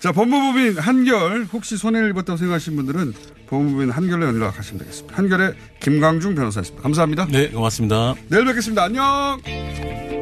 [SPEAKER 12] 자, 법무법인 한결 혹시 손해를 입었다고 생각하시는 분들은 법무법인 한결로 연락하시면 되겠습니다. 한결의 김광중 변호사였습니다. 감사합니다.
[SPEAKER 22] 네, 고맙습니다.
[SPEAKER 12] 내일 뵙겠습니다. 안녕.